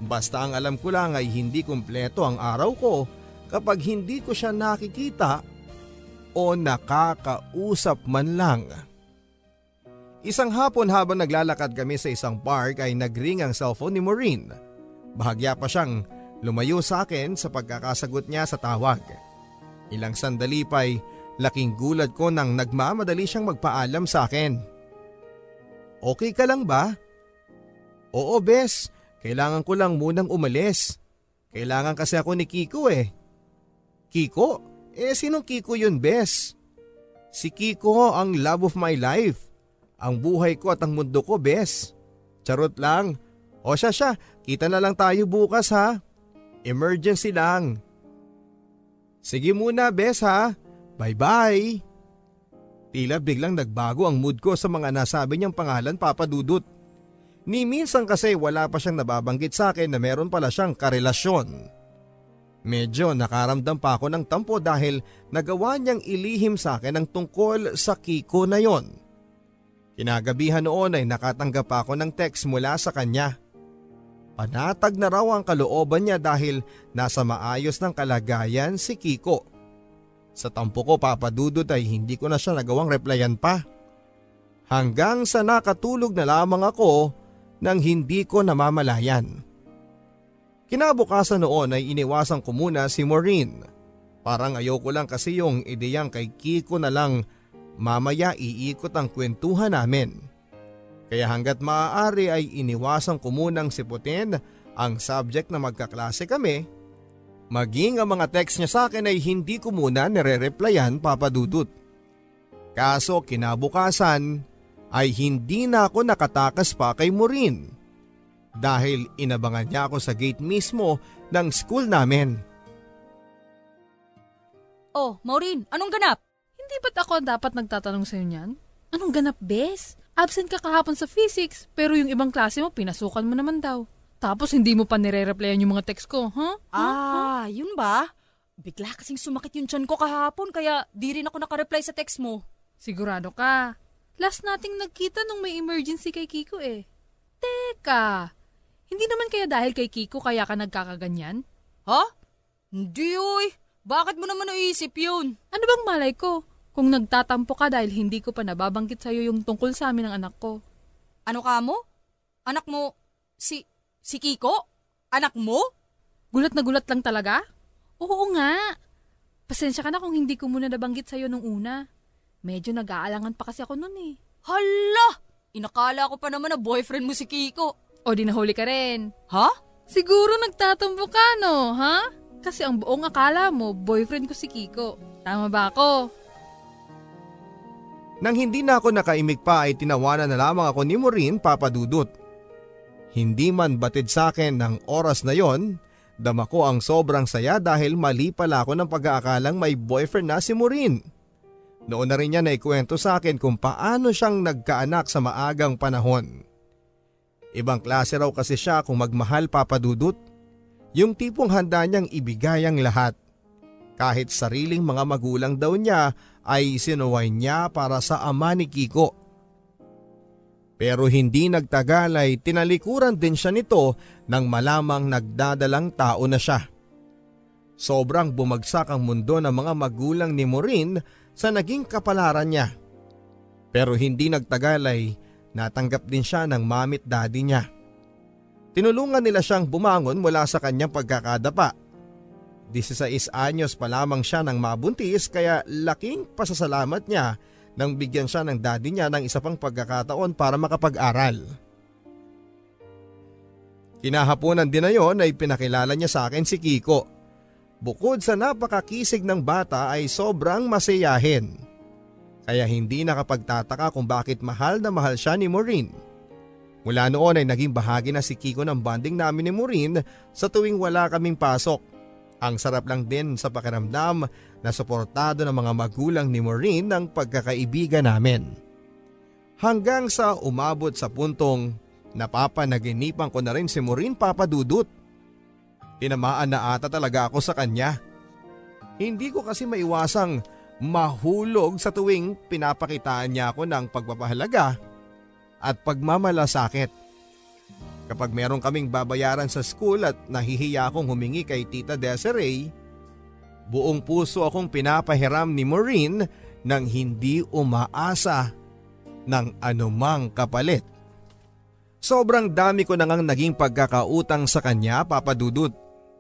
Basta ang alam ko lang ay hindi kumpleto ang araw ko kapag hindi ko siya nakikita o nakakausap man lang. Isang hapon habang naglalakad kami sa isang park ay nagring ang cellphone ni Maureen. Bahagya pa siyang lumayo sa akin sa pagkakasagot niya sa tawag. Ilang sandali pa'y laking gulat ko nang nagmamadali siyang magpaalam sa akin. Okay ka lang ba? Oo bes, kailangan ko lang munang umalis. Kailangan kasi ako ni Kiko eh. Kiko? Eh sinong Kiko yun bes? Si Kiko ang love of my life. Ang buhay ko at ang mundo ko bes. Charot lang. O siya siya, kita na lang tayo bukas ha. Emergency lang. Sige muna bes ha. Bye bye. Tila biglang nagbago ang mood ko sa mga nasabi niyang pangalan papadudot. Ni minsan kasi wala pa siyang nababanggit sa akin na meron pala siyang karelasyon. Medyo nakaramdam pa ako ng tampo dahil nagawa niyang ilihim sa akin ang tungkol sa Kiko na yon. Kinagabihan noon ay nakatanggap ako ng text mula sa kanya. Panatag na raw ang kalooban niya dahil nasa maayos ng kalagayan si Kiko. Sa tampo ko papadudot ay hindi ko na siya nagawang replyan pa. Hanggang sa nakatulog na lamang ako nang hindi ko namamalayan. Kinabukasan noon ay iniwasan ko muna si Maureen. Parang ayoko lang kasi yung ideyang kay Kiko na lang mamaya iikot ang kwentuhan namin. Kaya hanggat maaari ay iniwasan ko munang siputin ang subject na magkaklase kami. Maging ang mga text niya sa akin ay hindi ko muna nire-replyan papadudot. Kaso kinabukasan ay hindi na ako nakatakas pa kay Maureen dahil inabangan niya ako sa gate mismo ng school namin. Oh, Maureen, anong ganap? Hindi ba't ako dapat nagtatanong sa'yo niyan? Anong ganap, bes? Absent ka kahapon sa physics, pero yung ibang klase mo, pinasukan mo naman daw. Tapos hindi mo pa nire-replyan yung mga text ko, ha? Huh? Ah, yun ba? Bigla kasing sumakit yung tiyan ko kahapon, kaya di rin ako nakareply sa text mo. Sigurado ka. Last nating nagkita nung may emergency kay Kiko eh. Teka, hindi naman kaya dahil kay Kiko kaya ka nagkakaganyan? Ha? Hindi oy. Bakit mo naman naisip yun? Ano bang malay ko? Kung nagtatampo ka dahil hindi ko pa nababanggit sa'yo yung tungkol sa amin ng anak ko. Ano ka mo? Anak mo, si, si Kiko? Anak mo? Gulat na gulat lang talaga? Oo nga. Pasensya ka na kung hindi ko muna nabanggit sa'yo nung una. Medyo nag-aalangan pa kasi ako nun eh. Hala! Inakala ko pa naman na boyfriend mo si Kiko. O di nahuli ka rin. Ha? Siguro nagtatampo ka no, ha? Kasi ang buong akala mo, boyfriend ko si Kiko. Tama ba ako? Nang hindi na ako nakaimik pa ay tinawanan na lamang ako ni Maureen papadudot. Hindi man batid sa akin ng oras na yon, dama ko ang sobrang saya dahil mali pala ako ng pag-aakalang may boyfriend na si Maureen. Noon na rin niya naikwento sa akin kung paano siyang nagkaanak sa maagang panahon. Ibang klase raw kasi siya kung magmahal papadudot yung tipong handa niyang ibigay ang lahat. Kahit sariling mga magulang daw niya ay sinuway niya para sa ama ni Kiko. Pero hindi nagtagal ay tinalikuran din siya nito nang malamang nagdadalang tao na siya. Sobrang bumagsak ang mundo ng mga magulang ni Maureen sa naging kapalaran niya. Pero hindi nagtagal ay natanggap din siya ng mamit daddy niya. Tinulungan nila siyang bumangon mula sa kanyang pagkakadapa. 16 anyos pa lamang siya nang mabuntis kaya laking pasasalamat niya nang bigyan siya ng daddy niya ng isa pang pagkakataon para makapag-aral. Kinahaponan din na yon ay pinakilala niya sa akin si Kiko. Bukod sa napakakisig ng bata ay sobrang masayahin. Kaya hindi nakapagtataka kung bakit mahal na mahal siya ni Maureen. Mula noon ay naging bahagi na si Kiko ng bonding namin ni Maureen sa tuwing wala kaming pasok. Ang sarap lang din sa pakiramdam na suportado ng mga magulang ni Maureen ng pagkakaibigan namin. Hanggang sa umabot sa puntong napapanaginipan ko na rin si Maureen papadudot. Tinamaan na ata talaga ako sa kanya. Hindi ko kasi maiwasang mahulog sa tuwing pinapakitaan niya ako ng pagpapahalaga at pagmamalasakit. Kapag meron kaming babayaran sa school at nahihiya akong humingi kay Tita Desiree, buong puso akong pinapahiram ni Maureen nang hindi umaasa ng anumang kapalit. Sobrang dami ko nang naging pagkakautang sa kanya papadudot.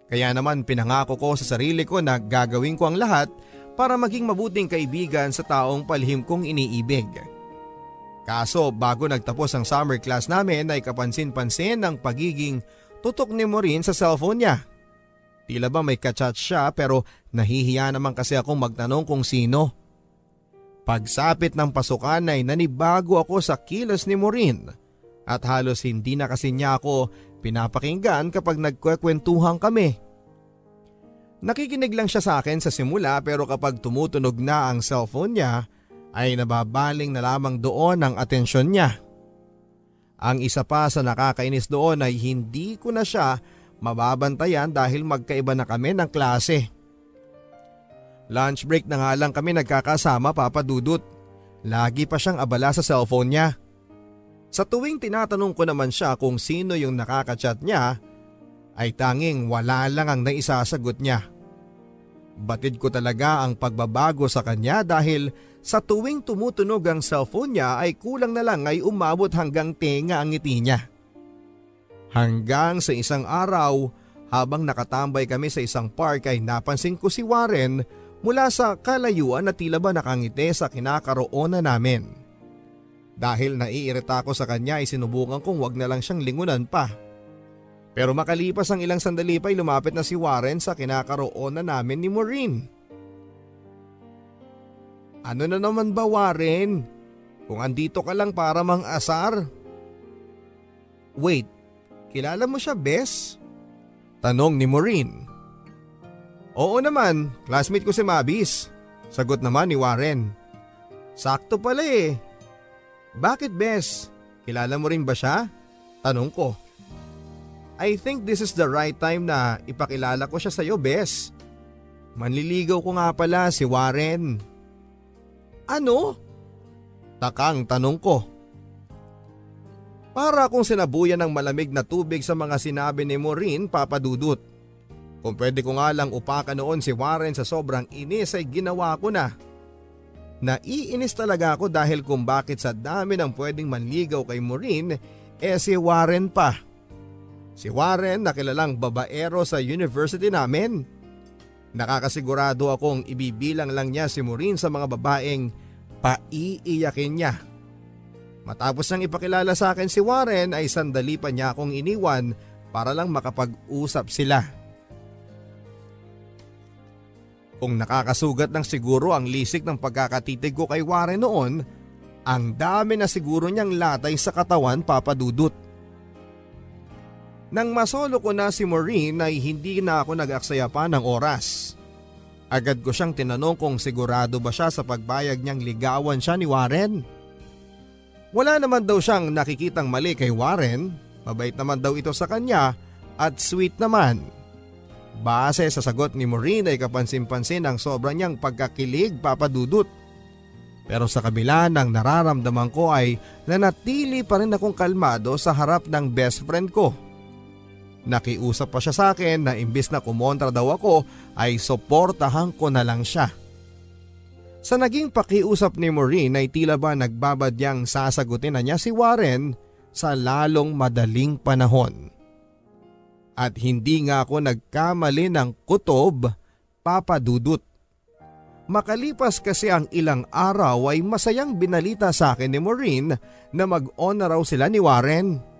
Kaya naman pinangako ko sa sarili ko na gagawin ko ang lahat para maging mabuting kaibigan sa taong palihim kong iniibig. Kaso bago nagtapos ang summer class namin ay kapansin-pansin ang pagiging tutok ni Maureen sa cellphone niya. Tila ba may kachat siya pero nahihiya naman kasi akong magtanong kung sino. Pagsapit ng pasukan ay nanibago ako sa kilos ni Maureen at halos hindi na kasi niya ako pinapakinggan kapag nagkwekwentuhan kami. Nakikinig lang siya sa akin sa simula pero kapag tumutunog na ang cellphone niya ay nababaling na lamang doon ang atensyon niya. Ang isa pa sa nakakainis doon ay hindi ko na siya mababantayan dahil magkaiba na kami ng klase. Lunch break na nga lang kami nagkakasama papadudot. Lagi pa siyang abala sa cellphone niya. Sa tuwing tinatanong ko naman siya kung sino yung nakakachat niya, ay tanging wala lang ang naisasagot niya. Batid ko talaga ang pagbabago sa kanya dahil sa tuwing tumutunog ang cellphone niya ay kulang na lang ay umabot hanggang tenga ang ngiti niya. Hanggang sa isang araw habang nakatambay kami sa isang park ay napansin ko si Warren mula sa kalayuan na tila ba nakangiti sa kinakaroonan namin. Dahil naiirita ako sa kanya ay sinubukan kong wag na lang siyang lingunan pa. Pero makalipas ang ilang sandali pa ay lumapit na si Warren sa kinakaroon na namin ni Maureen. Ano na naman ba Warren? Kung andito ka lang para mang asar. Wait, kilala mo siya Bes? Tanong ni Maureen. Oo naman, classmate ko si Mabis. Sagot naman ni Warren. Sakto pala eh. Bakit Bes? Kilala mo rin ba siya? Tanong ko. I think this is the right time na ipakilala ko siya sa iyo, Bes. Manliligaw ko nga pala si Warren. Ano? Takang tanong ko. Para akong sinabuyan ng malamig na tubig sa mga sinabi ni Maureen papadudot. Kung pwede ko nga lang upakan noon si Warren sa sobrang inis ay ginawa ko na. Naiinis talaga ako dahil kung bakit sa dami ng pwedeng manligaw kay Maureen, eh si Warren pa. Si Warren na kilalang babaero sa university namin. Nakakasigurado akong ibibilang lang niya si Maureen sa mga babaeng paiiyakin niya. Matapos nang ipakilala sa akin si Warren ay sandali pa niya akong iniwan para lang makapag-usap sila. Kung nakakasugat ng siguro ang lisik ng pagkakatitig ko kay Warren noon, ang dami na siguro niyang latay sa katawan papadudot. Nang masolo ko na si Maureen ay hindi na ako nag-aksaya pa ng oras. Agad ko siyang tinanong kung sigurado ba siya sa pagbayag niyang ligawan siya ni Warren. Wala naman daw siyang nakikitang mali kay Warren, mabait naman daw ito sa kanya at sweet naman. Base sa sagot ni Maureen ay kapansin-pansin ang sobra niyang pagkakilig papadudot. Pero sa kabila ng nararamdaman ko ay nanatili pa rin akong kalmado sa harap ng best friend ko. Nakiusap pa siya sa akin na imbis na kumontra daw ako ay suportahan ko na lang siya. Sa naging pakiusap ni Maureen ay tila ba nagbabadyang sasagutin na niya si Warren sa lalong madaling panahon. At hindi nga ako nagkamali ng kutob, papadudot. Makalipas kasi ang ilang araw ay masayang binalita sa akin ni Maureen na mag-on raw sila ni Warren.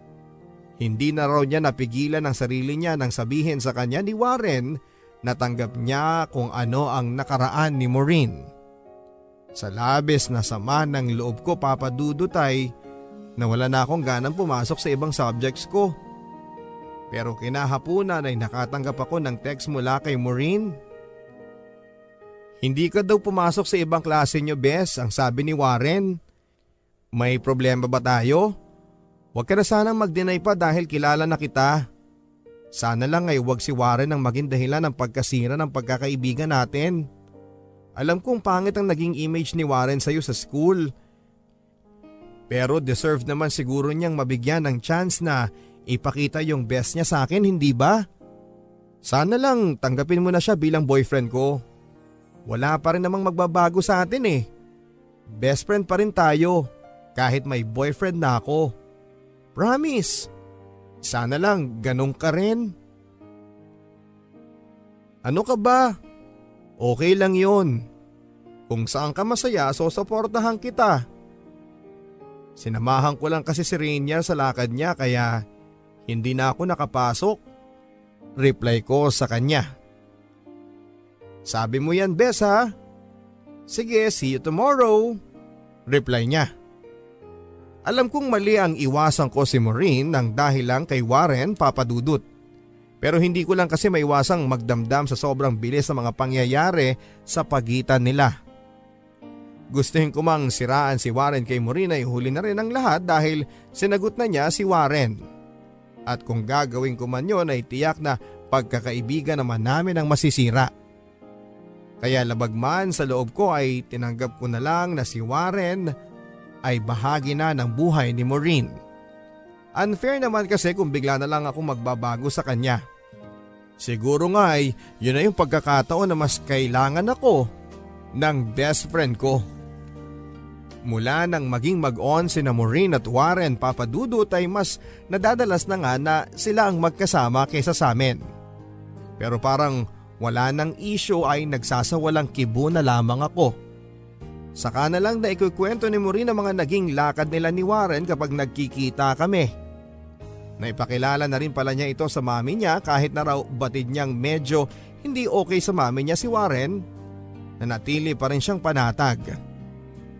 Hindi na raw niya napigilan ang sarili niya nang sabihin sa kanya ni Warren na tanggap niya kung ano ang nakaraan ni Maureen. Sa labis na sama ng loob ko papadudot ay nawala na akong ganang pumasok sa ibang subjects ko. Pero kinahapunan ay nakatanggap ako ng text mula kay Maureen. Hindi ka daw pumasok sa ibang klase niyo, Bes, ang sabi ni Warren. May problema ba tayo? Huwag ka na sanang mag-deny pa dahil kilala na kita. Sana lang ay huwag si Warren ang maging dahilan ng pagkasira ng pagkakaibigan natin. Alam kong pangit ang naging image ni Warren sa'yo sa school. Pero deserve naman siguro niyang mabigyan ng chance na ipakita yung best niya sa akin, hindi ba? Sana lang tanggapin mo na siya bilang boyfriend ko. Wala pa rin namang magbabago sa atin eh. Best friend pa rin tayo kahit may boyfriend na ako. Promise. Sana lang ganun ka rin. Ano ka ba? Okay lang yon. Kung saan ka masaya, so suportahan kita. Sinamahan ko lang kasi si Rainier sa lakad niya kaya hindi na ako nakapasok. Reply ko sa kanya. Sabi mo yan, Bes ha? Sige, see you tomorrow. Reply niya. Alam kong mali ang iwasan ko si Maureen nang dahil lang kay Warren papadudot. Pero hindi ko lang kasi maiwasang magdamdam sa sobrang bilis ng mga pangyayari sa pagitan nila. Gustuhin ko mang siraan si Warren kay Maureen ay huli na rin ang lahat dahil sinagot na niya si Warren. At kung gagawin ko man yon ay tiyak na pagkakaibigan naman namin ang masisira. Kaya labagman sa loob ko ay tinanggap ko na lang na si Warren ay bahagi na ng buhay ni Maureen. Unfair naman kasi kung bigla na lang ako magbabago sa kanya. Siguro nga ay yun na yung pagkakataon na mas kailangan ako ng best friend ko. Mula nang maging mag-on si Maureen at Warren papadudot ay mas nadadalas na nga na sila ang magkasama kaysa sa amin. Pero parang wala nang issue ay nagsasawalang kibo na lamang ako. Saka na lang na ikukwento ni Maureen ang mga naging lakad nila ni Warren kapag nagkikita kami. Naipakilala na rin pala niya ito sa mami niya kahit na raw batid niyang medyo hindi okay sa mami niya si Warren, nanatili pa rin siyang panatag.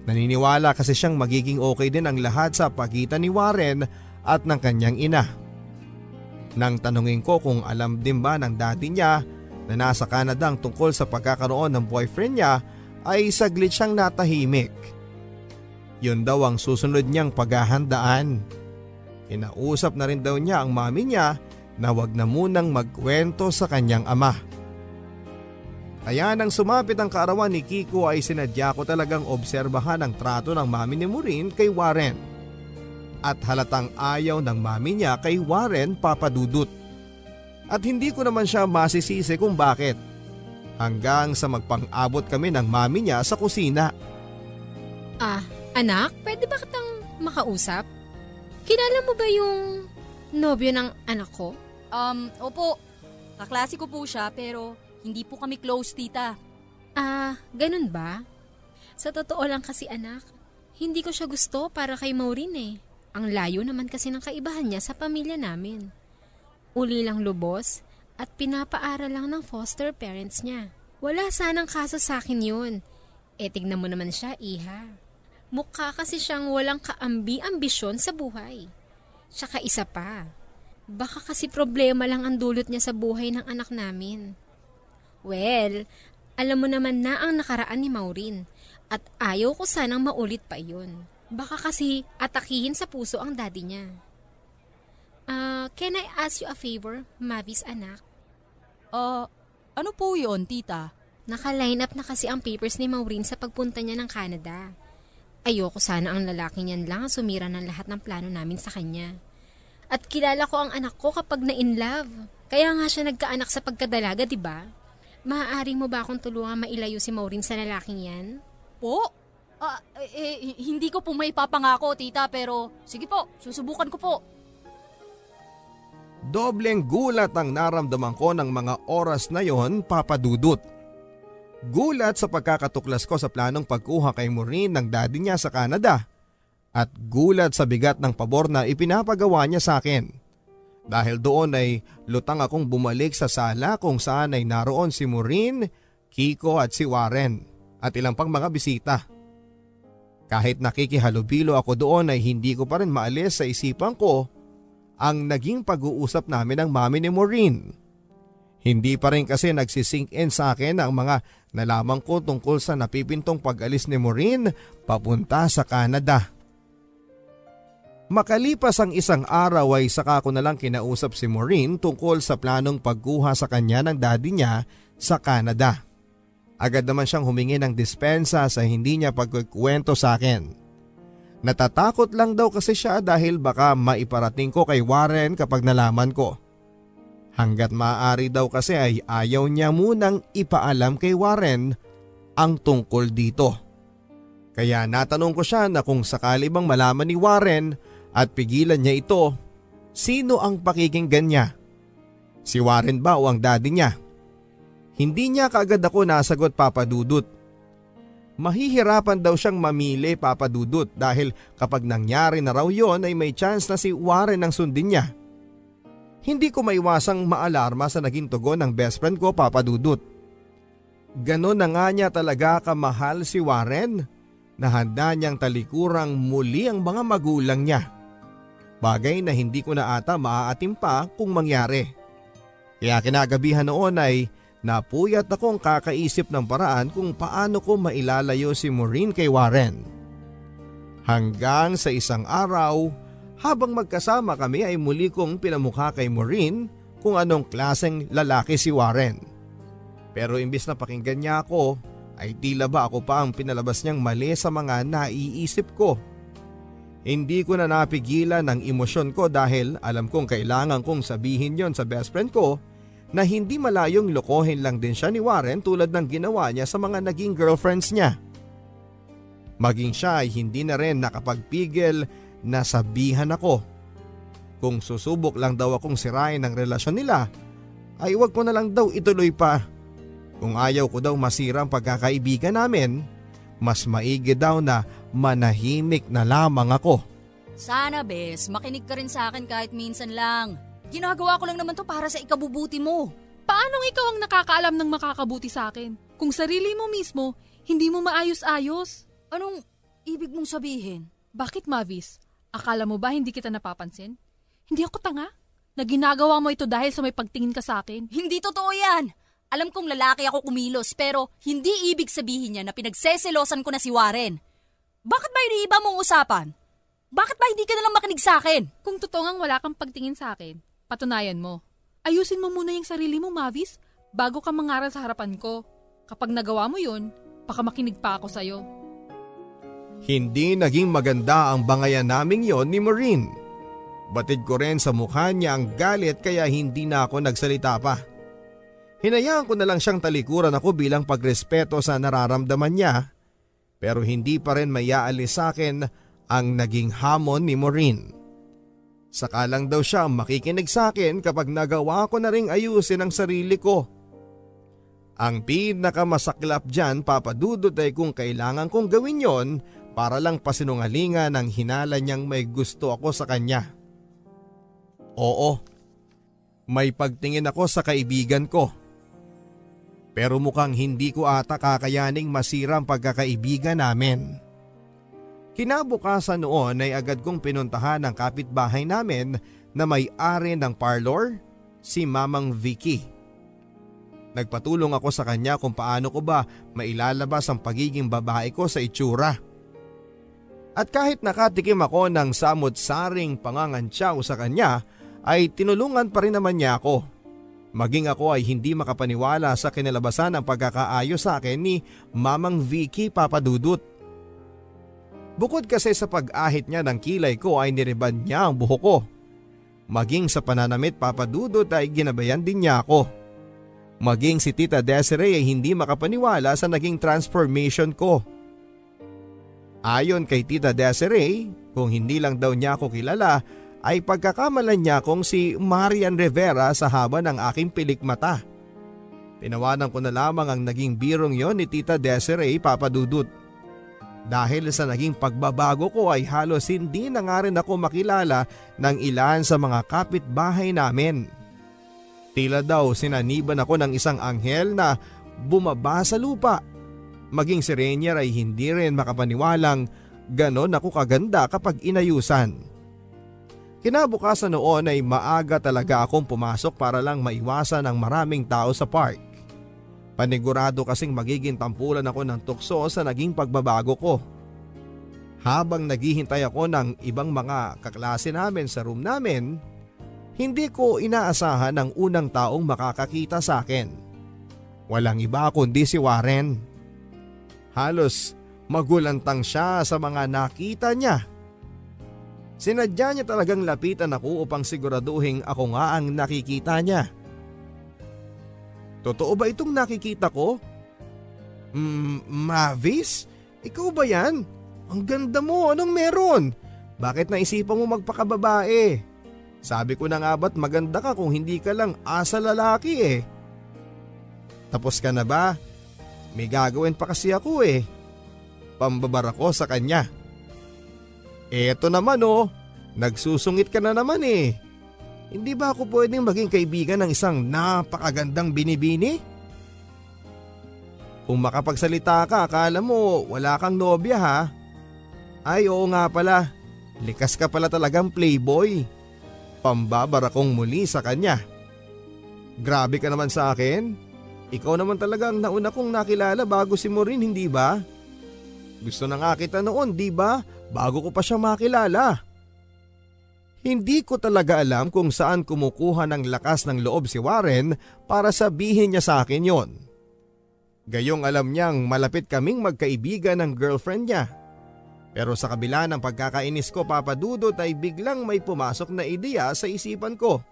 Naniniwala kasi siyang magiging okay din ang lahat sa pagitan ni Warren at ng kanyang ina. Nang tanungin ko kung alam din ba ng daddy niya na nasa Canada ang tungkol sa pagkakaroon ng boyfriend niya ay saglit siyang natahimik. Yun daw ang susunod niyang paghahandaan. Inausap na rin daw niya ang mami niya na wag na munang magkwento sa kanyang ama. Kaya nang sumapit ang kaarawan ni Kiko ay sinadya ko talagang obserbahan ang trato ng mami ni Maureen kay Warren. At halatang ayaw ng mami niya kay Warren papadudot. At hindi ko naman siya masisisi kung bakit hanggang sa magpang-abot kami ng mami niya sa kusina. Ah, anak, pwede ba kitang makausap? Kilala mo ba yung nobyo ng anak ko? Um, opo. Kaklase ko po siya pero hindi po kami close, tita. Ah, ganun ba? Sa totoo lang kasi anak, hindi ko siya gusto para kay Maureen eh. Ang layo naman kasi ng kaibahan niya sa pamilya namin. Uli lang lubos at pinapaaral lang ng foster parents niya. Wala sanang kaso sa akin yun. E tignan mo naman siya, iha. Mukha kasi siyang walang kaambi-ambisyon sa buhay. Tsaka isa pa, baka kasi problema lang ang dulot niya sa buhay ng anak namin. Well, alam mo naman na ang nakaraan ni Maureen at ayaw ko sanang maulit pa iyon. Baka kasi atakihin sa puso ang daddy niya. Uh, can I ask you a favor, Mavis anak? Uh, ano po yon tita? Naka-line up na kasi ang papers ni Maureen sa pagpunta niya ng Canada. Ayoko sana ang lalaki niyan lang sumira ng lahat ng plano namin sa kanya. At kilala ko ang anak ko kapag na-in love. Kaya nga siya nagkaanak sa pagkadalaga, di ba? Maaari mo ba akong tulungan mailayo si Maureen sa lalaking yan? Po? Ah, eh, eh, hindi ko po may papangako, tita, pero sige po, susubukan ko po. Dobleng gulat ang naramdaman ko ng mga oras na yon papadudot. Gulat sa pagkakatuklas ko sa planong pagkuha kay Maureen ng daddy niya sa Canada. At gulat sa bigat ng pabor na ipinapagawa niya sa akin. Dahil doon ay lutang akong bumalik sa sala kung saan ay naroon si Maureen, Kiko at si Warren at ilang pang mga bisita. Kahit nakikihalubilo ako doon ay hindi ko pa rin maalis sa isipan ko ang naging pag-uusap namin ng mami ni Maureen. Hindi pa rin kasi nagsisink in sa akin ang mga nalaman ko tungkol sa napipintong pag-alis ni Maureen papunta sa Canada. Makalipas ang isang araw ay saka ko na lang kinausap si Maureen tungkol sa planong pagkuha sa kanya ng daddy niya sa Canada. Agad naman siyang humingi ng dispensa sa hindi niya pagkukwento sa akin. Natatakot lang daw kasi siya dahil baka maiparating ko kay Warren kapag nalaman ko. Hanggat maaari daw kasi ay ayaw niya munang ipaalam kay Warren ang tungkol dito. Kaya natanong ko siya na kung sakali bang malaman ni Warren at pigilan niya ito, sino ang pakikinggan niya? Si Warren ba o ang daddy niya? Hindi niya kaagad ako nasagot papadudot mahihirapan daw siyang mamili papadudot dahil kapag nangyari na raw yon ay may chance na si Warren ang sundin niya. Hindi ko maiwasang maalarma sa naging tugon ng best friend ko papadudot. Ganon na nga niya talaga kamahal si Warren na handa niyang talikurang muli ang mga magulang niya. Bagay na hindi ko na ata maaatim pa kung mangyari. Kaya kinagabihan noon ay Napuyat akong kakaisip ng paraan kung paano ko mailalayo si Maureen kay Warren. Hanggang sa isang araw, habang magkasama kami ay muli kong pinamukha kay Maureen kung anong klaseng lalaki si Warren. Pero imbis na pakinggan niya ako, ay tila ba ako pa ang pinalabas niyang mali sa mga naiisip ko. Hindi ko na napigilan ang emosyon ko dahil alam kong kailangan kong sabihin yon sa best friend ko na hindi malayong lokohin lang din siya ni Warren tulad ng ginawa niya sa mga naging girlfriends niya. Maging siya ay hindi na rin nakapagpigil na sabihan ako. Kung susubok lang daw akong sirain ang relasyon nila, ay wag ko na lang daw ituloy pa. Kung ayaw ko daw masira ang pagkakaibigan namin, mas maigi daw na manahimik na lamang ako. Sana, Bes, makinig ka rin sa akin kahit minsan lang. Ginagawa ko lang naman to para sa ikabubuti mo. Paanong ikaw ang nakakaalam ng makakabuti sa akin? Kung sarili mo mismo, hindi mo maayos-ayos. Anong ibig mong sabihin? Bakit, Mavis? Akala mo ba hindi kita napapansin? Hindi ako tanga? Na ginagawa mo ito dahil sa may pagtingin ka sa akin? Hindi totoo yan. Alam kong lalaki ako kumilos pero hindi ibig sabihin niya na pinagseselosan ko na si Warren. Bakit ba iniiba mong usapan? Bakit ba hindi ka nalang makinig sa akin? Kung totoo wala kang pagtingin sa akin, patunayan mo. Ayusin mo muna yung sarili mo, Mavis, bago ka mangaral sa harapan ko. Kapag nagawa mo yun, baka makinig pa ako sa'yo. Hindi naging maganda ang bangayan naming yon ni Maureen. Batid ko rin sa mukha niya ang galit kaya hindi na ako nagsalita pa. Hinayaan ko na lang siyang talikuran ako bilang pagrespeto sa nararamdaman niya pero hindi pa rin mayaalis sa akin ang naging hamon ni Maureen. Sakalang daw siya makikinig sa akin kapag nagawa ko na ring ayusin ang sarili ko. Ang pinakamasaklap dyan papadudot ay kung kailangan kong gawin yon para lang pasinungalingan ang hinala niyang may gusto ako sa kanya. Oo, may pagtingin ako sa kaibigan ko. Pero mukhang hindi ko ata kakayaning masira ang pagkakaibigan namin. Kinabukasan noon ay agad kong pinuntahan ang kapitbahay namin na may-ari ng parlor, si Mamang Vicky. Nagpatulong ako sa kanya kung paano ko ba mailalabas ang pagiging babae ko sa itsura. At kahit nakatikim ako ng samot-saring pangangantsaw sa kanya ay tinulungan pa rin naman niya ako. Maging ako ay hindi makapaniwala sa kinalabasan ng pagkakaayos sa akin ni Mamang Vicky Papadudut. Bukod kasi sa pag-ahit niya ng kilay ko ay niriban niya ang buhok ko. Maging sa pananamit papadudot ay ginabayan din niya ako. Maging si Tita Desiree ay hindi makapaniwala sa naging transformation ko. Ayon kay Tita Desiree, kung hindi lang daw niya ako kilala ay pagkakamalan niya kong si Marian Rivera sa haba ng aking pilikmata. Tinawanan ko na lamang ang naging birong yon ni Tita Desiree Papadudut. Dahil sa naging pagbabago ko ay halos hindi na nga rin ako makilala ng ilan sa mga kapitbahay namin. Tila daw sinaniban ako ng isang anghel na bumaba sa lupa. Maging si Rainier ay hindi rin makapaniwalang ganon ako kaganda kapag inayusan. Kinabukasan noon ay maaga talaga akong pumasok para lang maiwasan ang maraming tao sa park. Panigurado kasing magiging tampulan ako ng tukso sa naging pagbabago ko. Habang naghihintay ako ng ibang mga kaklase namin sa room namin, hindi ko inaasahan ang unang taong makakakita sa akin. Walang iba kundi si Warren. Halos magulantang siya sa mga nakita niya. Sinadya niya talagang lapitan ako upang siguraduhin ako nga ang nakikita niya. Totoo ba itong nakikita ko? Mm, Mavis? Ikaw ba yan? Ang ganda mo, anong meron? Bakit naisipan mo magpakababae? Sabi ko na nga ba't maganda ka kung hindi ka lang asa lalaki eh. Tapos ka na ba? May gagawin pa kasi ako eh. Pambabar ako sa kanya. Eto naman oh, nagsusungit ka na naman eh. Hindi ba ako pwedeng maging kaibigan ng isang napakagandang binibini? Kung makapagsalita ka, akala mo wala kang nobya ha? Ay oo nga pala, likas ka pala talagang playboy. Pambabar akong muli sa kanya. Grabe ka naman sa akin. Ikaw naman talaga ang nauna kong nakilala bago si Maureen, hindi ba? Gusto na nga kita noon, di ba? Bago ko pa siya makilala. Hindi ko talaga alam kung saan kumukuha ng lakas ng loob si Warren para sabihin niya sa akin yon. Gayong alam niyang malapit kaming magkaibigan ng girlfriend niya. Pero sa kabila ng pagkakainis ko papadudot ay biglang may pumasok na ideya sa isipan ko.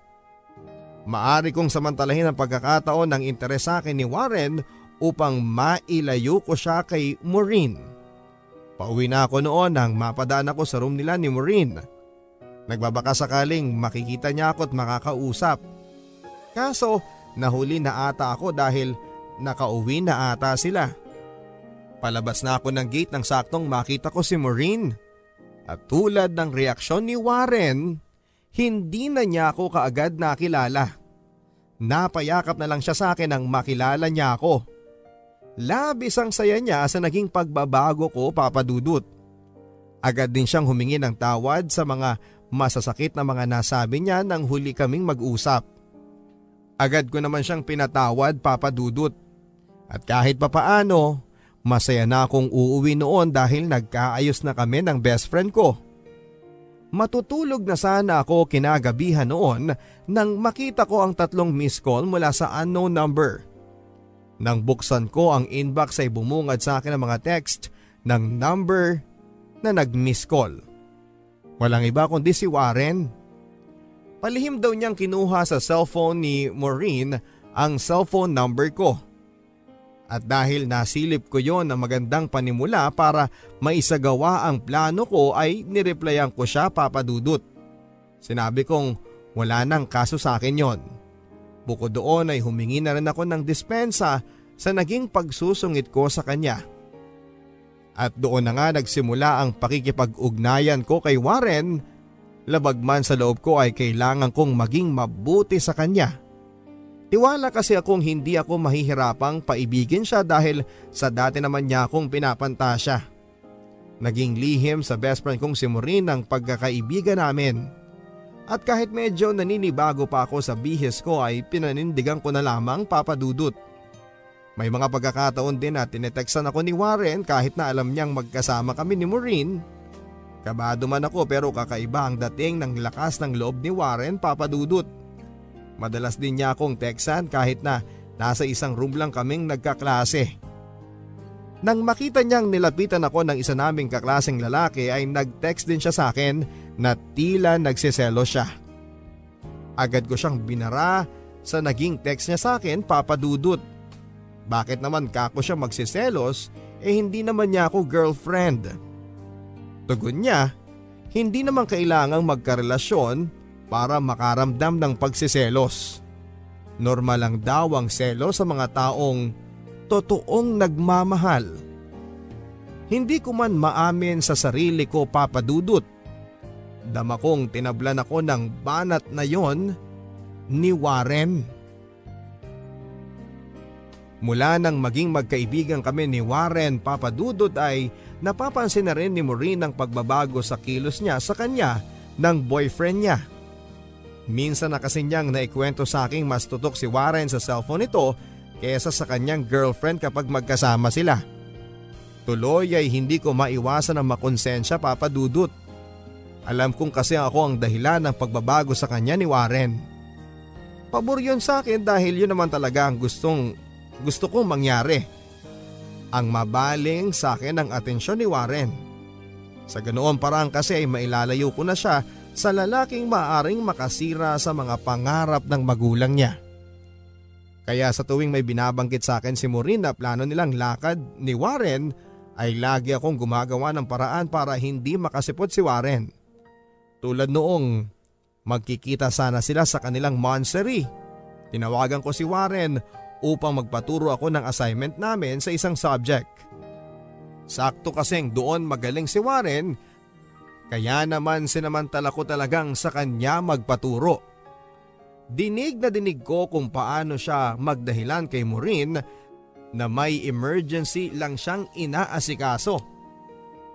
Maari kong samantalahin ang pagkakataon ng interes sa akin ni Warren upang mailayo ko siya kay Maureen. Pauwi na ako noon nang mapadaan ako sa room nila ni Maureen. Nagbabaka sakaling makikita niya ako at makakausap. Kaso nahuli na ata ako dahil nakauwi na ata sila. Palabas na ako ng gate nang saktong makita ko si Maureen. At tulad ng reaksyon ni Warren, hindi na niya ako kaagad nakilala. Napayakap na lang siya sa akin nang makilala niya ako. Labis ang saya niya sa naging pagbabago ko papadudot. Agad din siyang humingi ng tawad sa mga masasakit na mga nasabi niya nang huli kaming mag-usap. Agad ko naman siyang pinatawad papadudot. At kahit papaano, masaya na akong uuwi noon dahil nagkaayos na kami ng best friend ko. Matutulog na sana ako kinagabihan noon nang makita ko ang tatlong missed call mula sa unknown number. Nang buksan ko ang inbox ay bumungad sa akin ang mga text ng number na nag-miss call. Walang iba kundi si Warren. Palihim daw niyang kinuha sa cellphone ni Maureen ang cellphone number ko. At dahil nasilip ko yon na magandang panimula para maisagawa ang plano ko ay nireplyan ko siya papadudot. Sinabi kong wala nang kaso sa akin yon. Bukod doon ay humingi na rin ako ng dispensa sa naging pagsusungit ko sa kanya. At doon na nga nagsimula ang pakikipag-ugnayan ko kay Warren, labag man sa loob ko ay kailangan kong maging mabuti sa kanya. Tiwala kasi akong hindi ako mahihirapang paibigin siya dahil sa dati naman niya akong pinapantasya. Naging lihim sa best friend kong si Maureen ang pagkakaibigan namin. At kahit medyo naninibago pa ako sa bihis ko ay pinanindigan ko na lamang papadudot. May mga pagkakataon din na tinetextan ako ni Warren kahit na alam niyang magkasama kami ni Maureen. Kabado man ako pero kakaiba ang dating ng lakas ng loob ni Warren papadudot. Madalas din niya akong textan kahit na nasa isang room lang kaming nagkaklase. Nang makita niyang nilapitan ako ng isa naming kaklaseng lalaki ay nag-text din siya sa akin na tila nagsiselo siya. Agad ko siyang binara sa naging text niya sa akin papadudot. Bakit naman kako siya magsiselos eh hindi naman niya ako girlfriend. Tugon niya, hindi naman kailangang magkarelasyon para makaramdam ng pagsiselos. Normal lang daw ang selo sa mga taong totoong nagmamahal. Hindi ko man maamin sa sarili ko papadudot. Dama kong tinablan ako ng banat na yon ni Warren. Mula nang maging magkaibigan kami ni Warren Papadudod ay napapansin na rin ni Maureen ang pagbabago sa kilos niya sa kanya ng boyfriend niya. Minsan na kasi niyang naikwento sa aking mas tutok si Warren sa cellphone nito kesa sa kanyang girlfriend kapag magkasama sila. Tuloy ay hindi ko maiwasan ang makonsensya papadudot. Alam kong kasi ako ang dahilan ng pagbabago sa kanya ni Warren. Pabor yun sa akin dahil yun naman talaga ang gustong gusto kong mangyari. Ang mabaling sa akin ang atensyon ni Warren. Sa ganoon parang kasi ay mailalayo ko na siya sa lalaking maaring makasira sa mga pangarap ng magulang niya. Kaya sa tuwing may binabanggit sa akin si Maureen na plano nilang lakad ni Warren ay lagi akong gumagawa ng paraan para hindi makasipot si Warren. Tulad noong magkikita sana sila sa kanilang monstery. Tinawagan ko si Warren upang magpaturo ako ng assignment namin sa isang subject. Sakto kasing doon magaling si Warren kaya naman sinamantala ko talagang sa kanya magpaturo. Dinig na dinig ko kung paano siya magdahilan kay Maureen na may emergency lang siyang inaasikaso.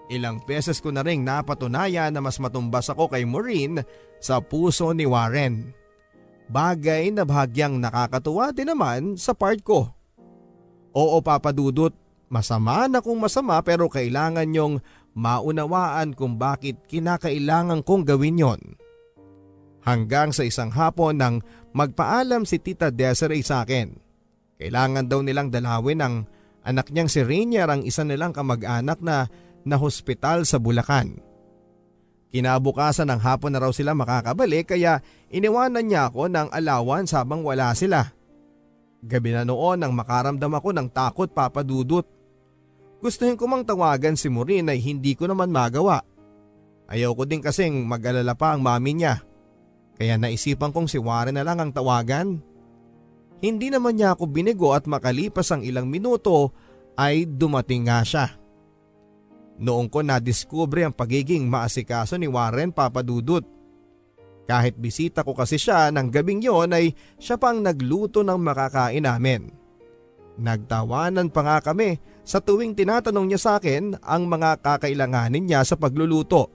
Ilang beses ko na ring napatunayan na mas matumbas ako kay Maureen sa puso ni Warren. Bagay na bahagyang nakakatuwa din naman sa part ko. Oo papadudot, masama na kung masama pero kailangan yung maunawaan kung bakit kinakailangan kong gawin yon. Hanggang sa isang hapon nang magpaalam si Tita Desiree sa akin. Kailangan daw nilang dalawin ang anak niyang si Rainier ang isa nilang kamag-anak na nahospital sa Bulacan. Kinabukasan ng hapon na raw sila makakabalik kaya iniwanan niya ako ng alawan sabang wala sila. Gabi na noon nang makaramdam ako ng takot papadudot. Gustuhin ko mang tawagan si Maureen ay hindi ko naman magawa. Ayaw ko din kasing mag-alala pa ang mami niya. Kaya naisipan kong si Warren na lang ang tawagan. Hindi naman niya ako binigo at makalipas ang ilang minuto ay dumating nga siya. Noong ko na-discover ang pagiging maasikaso ni Warren Papadudut. Kahit bisita ko kasi siya ng gabing yon ay siya pang nagluto ng makakain namin. Nagtawanan pa nga kami sa tuwing tinatanong niya sa akin ang mga kakailanganin niya sa pagluluto.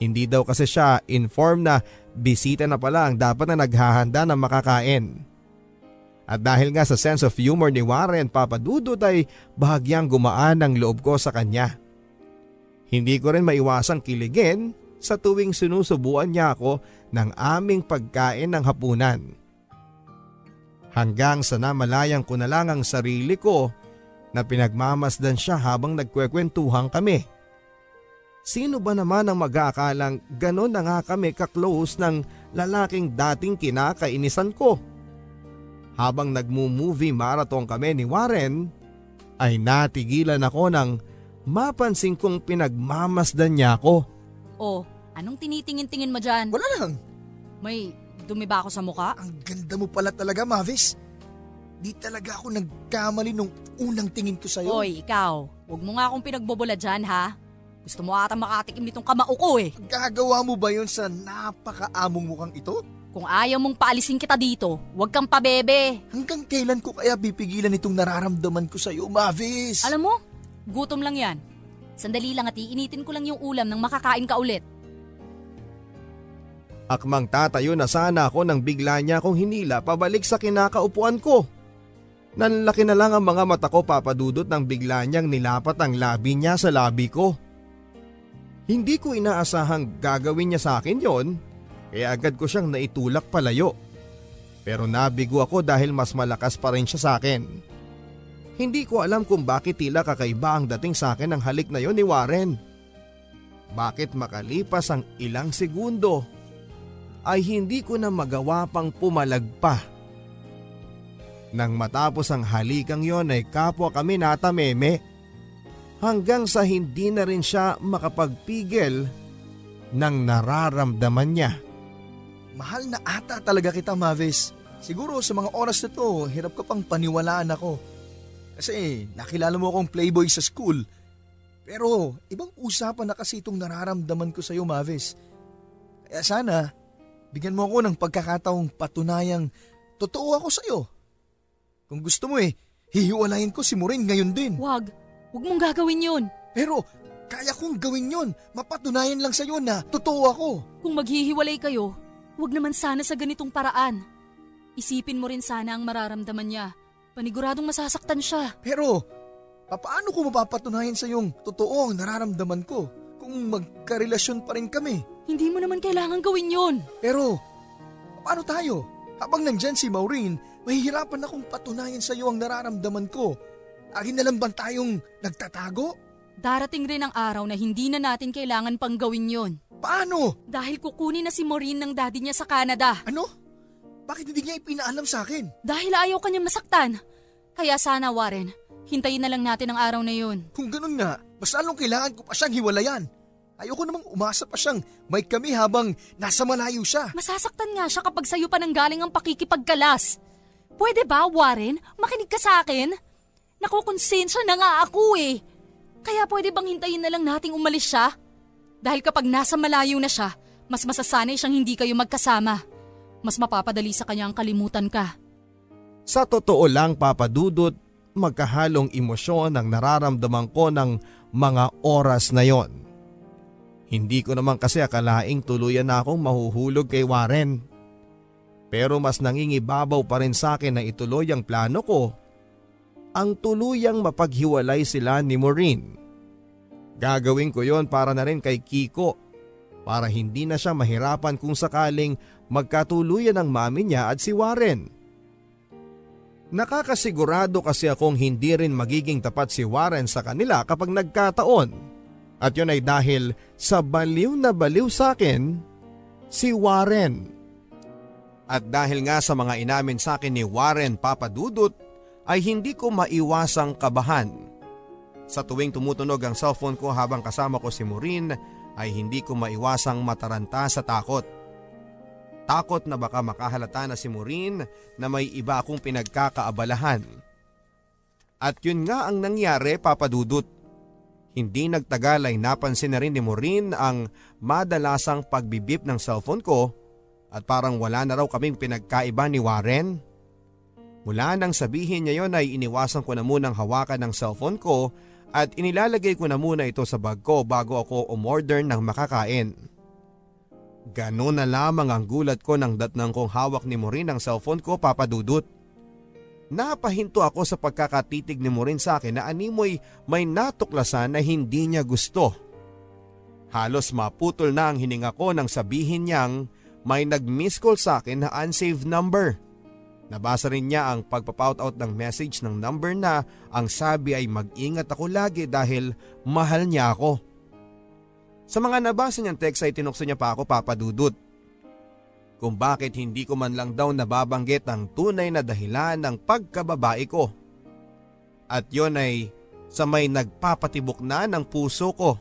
Hindi daw kasi siya informed na bisita na pala ang dapat na naghahanda ng makakain. At dahil nga sa sense of humor ni Warren Papadudut ay bahagyang gumaan ang loob ko sa kanya. Hindi ko rin maiwasang kiligin sa tuwing sinusubuan niya ako ng aming pagkain ng hapunan. Hanggang sa namalayang ko na lang ang sarili ko na pinagmamasdan siya habang nagkwekwentuhan kami. Sino ba naman ang mag-aakalang ganon na nga kami kaklose ng lalaking dating kinakainisan ko? Habang nagmo-movie marathon kami ni Warren, ay natigilan ako ng mapansin kong pinagmamasdan niya ako. Oh, anong tinitingin-tingin mo dyan? Wala lang. May dumi ba ako sa muka? Ang ganda mo pala talaga, Mavis. Di talaga ako nagkamali nung unang tingin ko sa'yo. Hoy, ikaw. Huwag mo nga akong pinagbubula dyan, ha? Gusto mo ata makatikim nitong kamao ko eh. Gagawa mo ba yun sa napakaamong mukhang ito? Kung ayaw mong paalisin kita dito, huwag kang pabebe. Hanggang kailan ko kaya pipigilan itong nararamdaman ko sa'yo, Mavis? Alam mo, gutom lang yan. Sandali lang at iinitin ko lang yung ulam nang makakain ka ulit. Akmang tatayo na sana ako nang bigla niya akong hinila pabalik sa kinakaupuan ko. Nanlaki na lang ang mga mata ko papadudot nang bigla niyang nilapat ang labi niya sa labi ko. Hindi ko inaasahang gagawin niya sa akin yon, kaya agad ko siyang naitulak palayo. Pero nabigo ako dahil mas malakas pa rin siya sa akin. Hindi ko alam kung bakit tila kakaiba ang dating sa akin ng halik na yon ni Warren. Bakit makalipas ang ilang segundo ay hindi ko na magawa pang pumalag pa. Nang matapos ang halikang yon ay kapwa kami natameme hanggang sa hindi na rin siya makapagpigil ng nararamdaman niya. Mahal na ata talaga kita, Mavis. Siguro sa mga oras na to, hirap ka pang paniwalaan ako. Kasi nakilala mo akong playboy sa school. Pero ibang usapan na kasi itong nararamdaman ko sa iyo, Mavis. Kaya sana, bigyan mo ako ng pagkakataong patunayang totoo ako sa iyo. Kung gusto mo eh, hihiwalayin ko si Maureen ngayon din. Wag, wag mong gagawin yun. Pero kaya kong gawin yon, mapatunayan lang sa iyo na totoo ako. Kung maghihiwalay kayo, wag naman sana sa ganitong paraan. Isipin mo rin sana ang mararamdaman niya. Paniguradong masasaktan siya. Pero, paano ko mapapatunayan sa yung totoo ang nararamdaman ko kung magkarelasyon pa rin kami? Hindi mo naman kailangan gawin yon. Pero, paano tayo? Habang nandyan si Maureen, mahihirapan akong patunayan sa iyo ang nararamdaman ko. Lagi na lang ba tayong nagtatago? Darating rin ang araw na hindi na natin kailangan pang gawin yon. Paano? Dahil kukunin na si Maureen ng daddy niya sa Canada. Ano? Bakit hindi niya ipinaalam sa akin? Dahil ayaw kanya masaktan. Kaya sana, Warren, hintayin na lang natin ang araw na yun. Kung ganun nga, mas lalong kailangan ko pa siyang hiwalayan. Ayoko namang umasa pa siyang may kami habang nasa malayo siya. Masasaktan nga siya kapag sa'yo pa nanggaling ang pakikipagkalas. Pwede ba, Warren? Makinig ka sa akin? Nakukonsensya na nga ako eh. Kaya pwede bang hintayin na lang nating umalis siya? Dahil kapag nasa malayo na siya, mas masasanay siyang hindi kayo magkasama. Mas mapapadali sa kanya ang kalimutan ka. Sa totoo lang papadudot, magkahalong emosyon ang nararamdaman ko ng mga oras na yon. Hindi ko naman kasi akalaing tuluyan na akong mahuhulog kay Warren. Pero mas nangingibabaw pa rin sa akin na ituloy ang plano ko. Ang tuluyang mapaghiwalay sila ni Maureen. Gagawin ko yon para na rin kay Kiko para hindi na siya mahirapan kung sakaling magkatuluyan ang mami niya at si Warren. Nakakasigurado kasi akong hindi rin magiging tapat si Warren sa kanila kapag nagkataon. At yun ay dahil sa baliw na baliw sa akin, si Warren. At dahil nga sa mga inamin sa akin ni Warren Papadudut, ay hindi ko maiwasang kabahan. Sa tuwing tumutunog ang cellphone ko habang kasama ko si Maureen ay hindi ko maiwasang mataranta sa takot. Takot na baka makahalata na si Maureen na may iba akong pinagkakaabalahan. At yun nga ang nangyari papadudot. Hindi nagtagal ay napansin na rin ni Maureen ang madalasang pagbibip ng cellphone ko at parang wala na raw kaming pinagkaiba ni Warren. Mula nang sabihin niya yon ay iniwasan ko na munang hawakan ng cellphone ko at inilalagay ko na muna ito sa bag ko bago ako umorder ng makakain. Ganon na lamang ang gulat ko nang datnang kong hawak ni Maureen ang cellphone ko papadudot. Napahinto ako sa pagkakatitig ni Maureen sa akin na animoy may natuklasan na hindi niya gusto. Halos maputol na ang hininga ko nang sabihin niyang may nag-miss call sa akin na unsaved number. Nabasa rin niya ang pagpapout out ng message ng number na ang sabi ay mag-ingat ako lagi dahil mahal niya ako. Sa mga nabasa niyang text ay tinukso niya pa ako papadudot. Kung bakit hindi ko man lang daw nababanggit ang tunay na dahilan ng pagkababae ko. At yon ay sa may nagpapatibok na ng puso ko.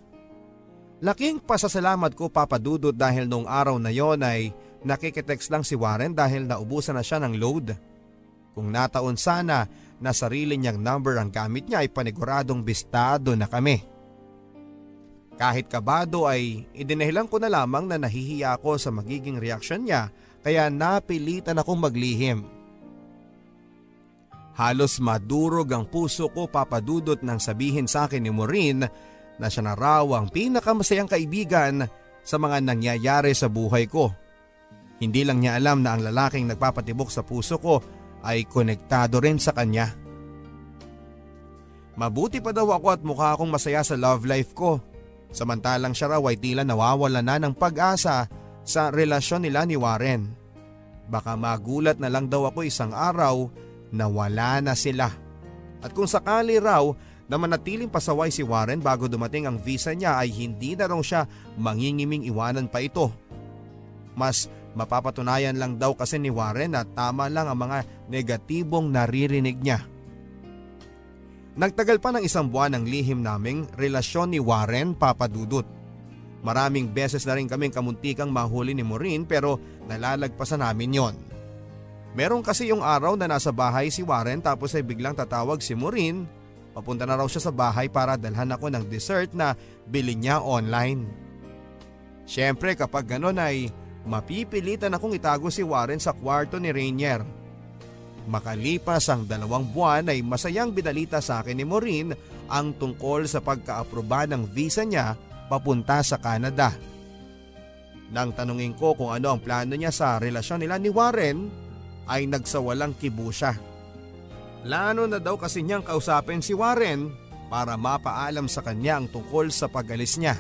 Laking pasasalamat ko papadudot dahil nung araw na yon ay nakikitext lang si Warren dahil naubusan na siya ng load. Kung nataon sana na sarili niyang number ang gamit niya ay paniguradong bistado na kami. Kahit kabado ay idinahilan ko na lamang na nahihiya ako sa magiging reaksyon niya kaya napilitan akong maglihim. Halos madurog ang puso ko papadudot nang sabihin sa akin ni Maureen na siya na raw ang pinakamasayang kaibigan sa mga nangyayari sa buhay ko. Hindi lang niya alam na ang lalaking nagpapatibok sa puso ko ay konektado rin sa kanya. Mabuti pa daw ako at mukha akong masaya sa love life ko Samantalang siya raw ay tila nawawala na ng pag-asa sa relasyon nila ni Warren. Baka magulat na lang daw ako isang araw na wala na sila. At kung sakali raw na manatiling pasaway si Warren bago dumating ang visa niya ay hindi na raw siya mangingiming iwanan pa ito. Mas mapapatunayan lang daw kasi ni Warren na tama lang ang mga negatibong naririnig niya. Nagtagal pa ng isang buwan ang lihim naming relasyon ni Warren Papadudut. Maraming beses na rin kaming kamuntikang mahuli ni Maureen pero nalalagpasan namin yon. Meron kasi yung araw na nasa bahay si Warren tapos ay biglang tatawag si Maureen. Papunta na raw siya sa bahay para dalhan ako ng dessert na bili niya online. Siyempre kapag ganon ay mapipilitan akong itago si Warren sa kwarto ni Rainier. Makalipas ang dalawang buwan ay masayang binalita sa akin ni Maureen ang tungkol sa pagkaaproba ng visa niya papunta sa Canada. Nang tanungin ko kung ano ang plano niya sa relasyon nila ni Warren, ay nagsawalang kibo siya. Plano na daw kasi niyang kausapin si Warren para mapaalam sa kanya ang tungkol sa pag-alis niya.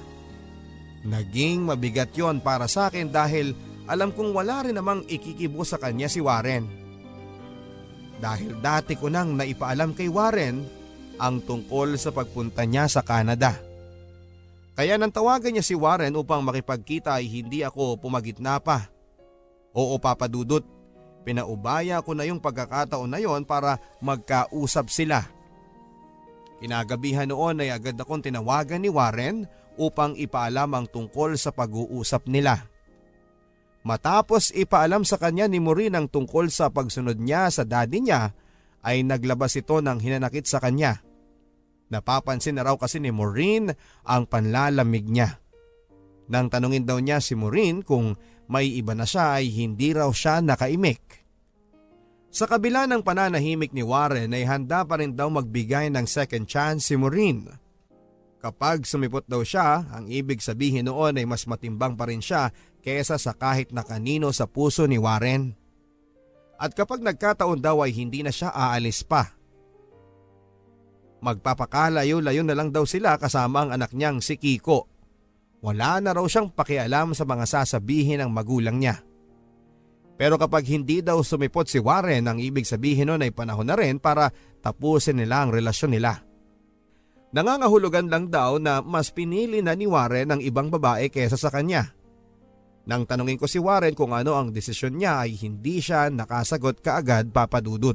Naging mabigat yon para sa akin dahil alam kong wala rin namang ikikibo sa kanya si Warren dahil dati ko nang naipaalam kay Warren ang tungkol sa pagpunta niya sa Canada. Kaya nang tawagan niya si Warren upang makipagkita ay hindi ako pumagitna pa. Oo papadudot, pinaubaya ko na yung pagkakataon na yon para magkausap sila. Kinagabihan noon ay agad akong tinawagan ni Warren upang ipaalam ang tungkol sa pag-uusap nila. Matapos ipaalam sa kanya ni Maureen ang tungkol sa pagsunod niya sa daddy niya ay naglabas ito ng hinanakit sa kanya. Napapansin na raw kasi ni Maureen ang panlalamig niya. Nang tanungin daw niya si Maureen kung may iba na siya ay hindi raw siya nakaimik. Sa kabila ng pananahimik ni Warren ay handa pa rin daw magbigay ng second chance si Maureen. Kapag sumipot daw siya, ang ibig sabihin noon ay mas matimbang pa rin siya kesa sa kahit na kanino sa puso ni Warren. At kapag nagkataon daw ay hindi na siya aalis pa. Magpapakalayo-layo na lang daw sila kasama ang anak niyang si Kiko. Wala na raw siyang pakialam sa mga sasabihin ng magulang niya. Pero kapag hindi daw sumipot si Warren, ang ibig sabihin nun ay panahon na rin para tapusin nila ang relasyon nila. Nangangahulugan lang daw na mas pinili na ni Warren ang ibang babae kesa sa kanya. Nang tanungin ko si Warren kung ano ang desisyon niya ay hindi siya nakasagot kaagad papadudot.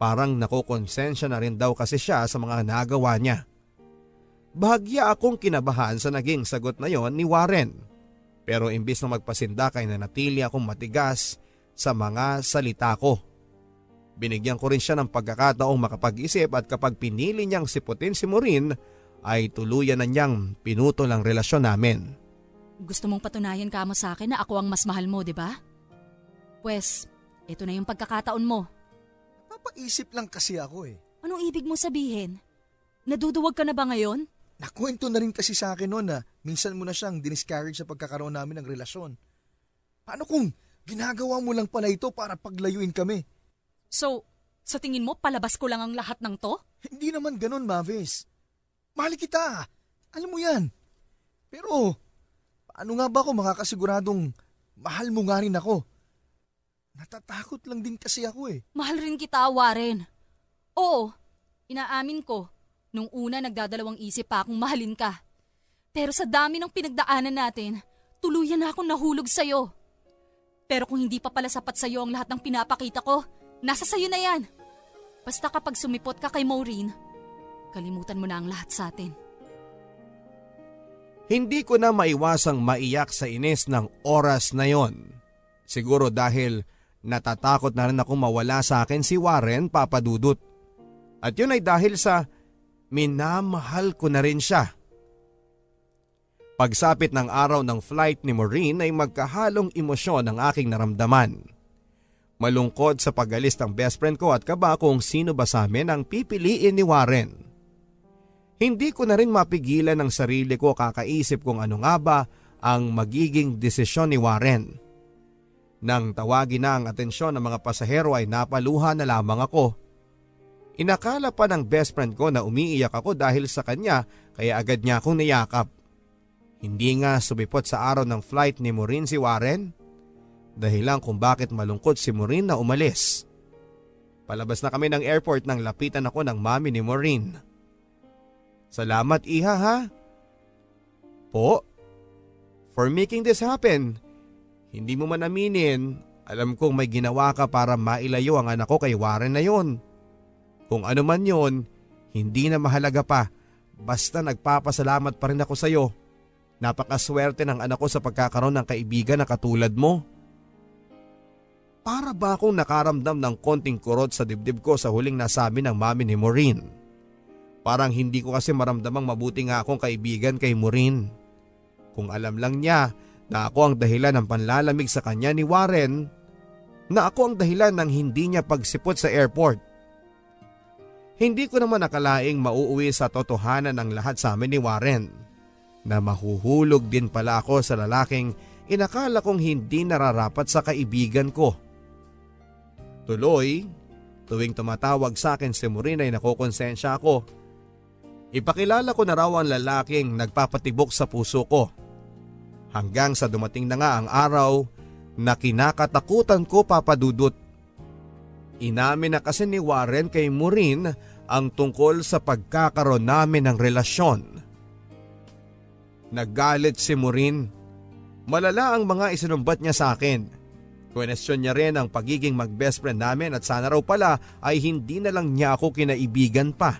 Parang nakokonsensya na rin daw kasi siya sa mga nagawa niya. Bahagya akong kinabahan sa naging sagot na yon ni Warren. Pero imbis na magpasinda kay nanatili akong matigas sa mga salita ko. Binigyan ko rin siya ng pagkakataong makapag-isip at kapag pinili niyang siputin si Maureen ay tuluyan na niyang pinutol ang relasyon namin. Gusto mong patunayan ka mo sa akin na ako ang mas mahal mo, di ba? Pwes, ito na yung pagkakataon mo. Papaisip lang kasi ako eh. Anong ibig mo sabihin? Naduduwag ka na ba ngayon? Nakwento na rin kasi sa akin noon na minsan mo na siyang diniscourage sa pagkakaroon namin ng relasyon. Paano kung ginagawa mo lang pala ito para paglayuin kami? So, sa tingin mo palabas ko lang ang lahat ng to? Hindi naman ganun, Mavis. Mahal kita. Alam mo yan. Pero, paano nga ba ako makakasiguradong mahal mo nga rin ako? Natatakot lang din kasi ako eh. Mahal rin kita, Warren. Oo, inaamin ko. Nung una nagdadalawang isip pa akong mahalin ka. Pero sa dami ng pinagdaanan natin, tuluyan na akong nahulog sa'yo. Pero kung hindi pa pala sapat sa'yo ang lahat ng pinapakita ko, Nasa sayo na yan. Basta kapag sumipot ka kay Maureen, kalimutan mo na ang lahat sa atin. Hindi ko na maiwasang maiyak sa inis ng oras na yon. Siguro dahil natatakot na rin ako mawala sa akin si Warren papadudot. At yun ay dahil sa minamahal ko na rin siya. Pagsapit ng araw ng flight ni Maureen ay magkahalong emosyon ang aking naramdaman. Malungkot sa pagalis ng best friend ko at kaba kung sino ba sa amin ang pipiliin ni Warren. Hindi ko na rin mapigilan ang sarili ko kakaisip kung ano nga ba ang magiging desisyon ni Warren. Nang tawagin na ang atensyon ng mga pasahero ay napaluha na lamang ako. Inakala pa ng best friend ko na umiiyak ako dahil sa kanya kaya agad niya akong niyakap. Hindi nga subipot sa araw ng flight ni Maureen si Warren dahilan kung bakit malungkot si Maureen na umalis. Palabas na kami ng airport nang lapitan ako ng mami ni Maureen. Salamat iha ha. Po? For making this happen. Hindi mo man aminin, alam kong may ginawa ka para mailayo ang anak ko kay Warren na yon. Kung ano man yon, hindi na mahalaga pa. Basta nagpapasalamat pa rin ako sa iyo. Napakaswerte ng anak ko sa pagkakaroon ng kaibigan na katulad mo. Para ba akong nakaramdam ng konting kurot sa dibdib ko sa huling nasabi ng mami ni Maureen? Parang hindi ko kasi maramdamang mabuti nga akong kaibigan kay Maureen. Kung alam lang niya na ako ang dahilan ng panlalamig sa kanya ni Warren, na ako ang dahilan ng hindi niya pagsipot sa airport. Hindi ko naman nakalaing mauuwi sa totohanan ng lahat sa amin ni Warren na mahuhulog din pala ako sa lalaking inakala kong hindi nararapat sa kaibigan ko. Tuloy, tuwing tumatawag sa akin si Maureen ay nakokonsensya ako. Ipakilala ko na raw ang lalaking nagpapatibok sa puso ko. Hanggang sa dumating na nga ang araw na kinakatakutan ko papadudot. Inamin na kasi ni Warren kay Maureen ang tungkol sa pagkakaroon namin ng relasyon. Naggalit si Maureen. Malala ang mga isinumbat niya sa akin. Question niya rin ang pagiging mag-best friend namin at sana raw pala ay hindi na lang niya ako kinaibigan pa.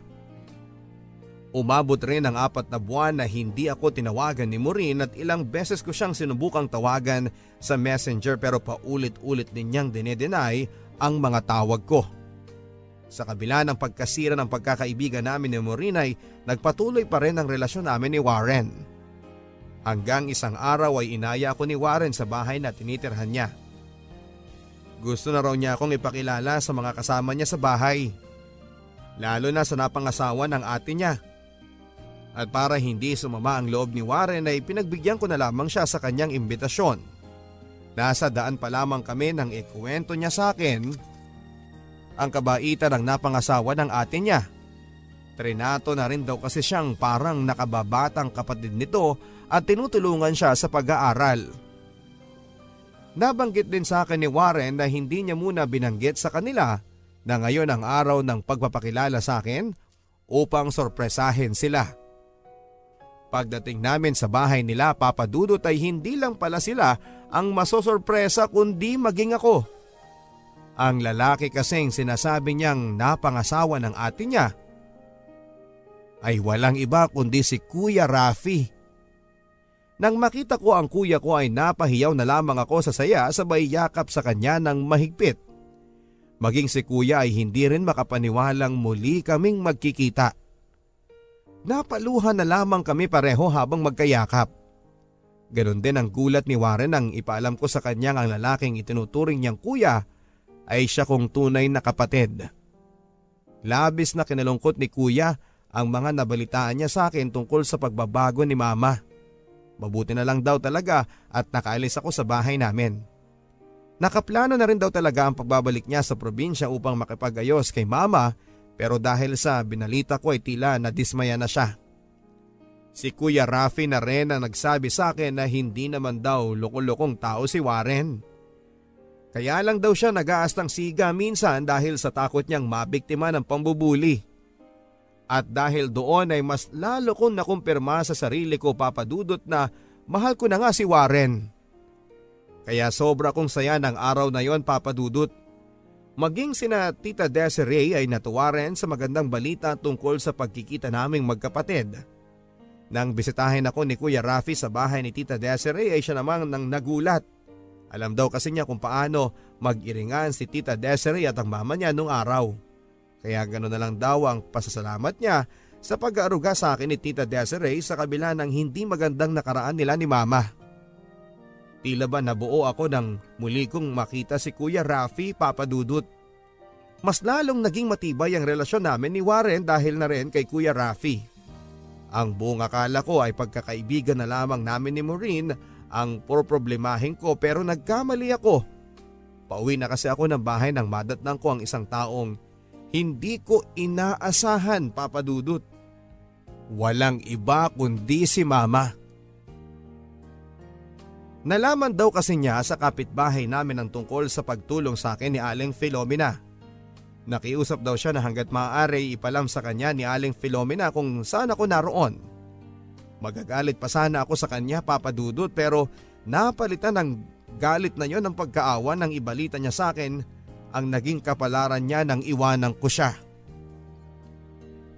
Umabot rin ang apat na buwan na hindi ako tinawagan ni Maureen at ilang beses ko siyang sinubukang tawagan sa messenger pero paulit-ulit din niyang dinedenay ang mga tawag ko. Sa kabila ng pagkasira ng pagkakaibigan namin ni Maureen ay nagpatuloy pa rin ang relasyon namin ni Warren. Hanggang isang araw ay inaya ako ni Warren sa bahay na tinitirhan niya. Gusto na raw niya akong ipakilala sa mga kasama niya sa bahay. Lalo na sa napangasawa ng ate niya. At para hindi sumama ang loob ni Warren ay pinagbigyan ko na lamang siya sa kanyang imbitasyon. Nasa daan pa lamang kami nang ikuwento niya sa akin ang kabaitan ng napangasawa ng ate niya. Trinato na rin daw kasi siyang parang nakababatang kapatid nito at tinutulungan siya sa pag-aaral. Nabanggit din sa akin ni Warren na hindi niya muna binanggit sa kanila na ngayon ang araw ng pagpapakilala sa akin upang sorpresahin sila. Pagdating namin sa bahay nila papadudot ay hindi lang pala sila ang masosorpresa kundi maging ako. Ang lalaki kasing sinasabi niyang napangasawa ng ate niya ay walang iba kundi si Kuya Rafi. Nang makita ko ang kuya ko ay napahiyaw na lamang ako sa saya sabay yakap sa kanya ng mahigpit. Maging si kuya ay hindi rin makapaniwalang muli kaming magkikita. Napaluhan na lamang kami pareho habang magkayakap. Ganon din ang gulat ni Warren nang ipaalam ko sa kanyang ang lalaking itinuturing niyang kuya ay siya kong tunay na kapatid. Labis na kinalungkot ni kuya ang mga nabalitaan niya sa akin tungkol sa pagbabago ni mama. Mabuti na lang daw talaga at nakaalis ako sa bahay namin. Nakaplano na rin daw talaga ang pagbabalik niya sa probinsya upang makipagayos kay mama pero dahil sa binalita ko ay tila nadismaya na siya. Si Kuya Rafi na rin ang nagsabi sa akin na hindi naman daw lokolokong tao si Warren. Kaya lang daw siya nag-aastang siga minsan dahil sa takot niyang mabiktima ng pambubuli. At dahil doon ay mas lalo kong nakumpirma sa sarili ko papadudot na mahal ko na nga si Warren. Kaya sobra kong saya ng araw na yon papadudot. Maging sina Tita Desiree ay natuwa rin sa magandang balita tungkol sa pagkikita naming magkapatid. Nang bisitahin ako ni Kuya Rafi sa bahay ni Tita Desiree ay siya namang nang nagulat. Alam daw kasi niya kung paano mag-iringan si Tita Desiree at ang mama niya nung araw. Kaya gano'n na lang daw ang pasasalamat niya sa pag-aaruga sa akin ni Tita Desiree sa kabila ng hindi magandang nakaraan nila ni Mama. Tila ba nabuo ako nang muli kong makita si Kuya Rafi papadudot. Mas lalong naging matibay ang relasyon namin ni Warren dahil na rin kay Kuya Rafi. Ang buong akala ko ay pagkakaibigan na lamang namin ni Maureen ang problemahin ko pero nagkamali ako. Pauwi na kasi ako ng bahay nang madatnang ko ang isang taong hindi ko inaasahan papadudot. Walang iba kundi si mama. Nalaman daw kasi niya sa kapitbahay namin ang tungkol sa pagtulong sa akin ni Aling Filomena. Nakiusap daw siya na hanggat maaari ipalam sa kanya ni Aling Filomena kung saan ako naroon. Magagalit pa sana ako sa kanya papadudot pero napalitan ng galit na yon ng pagkaawa nang ibalita niya sa akin ang naging kapalaran niya nang iwanan ko siya.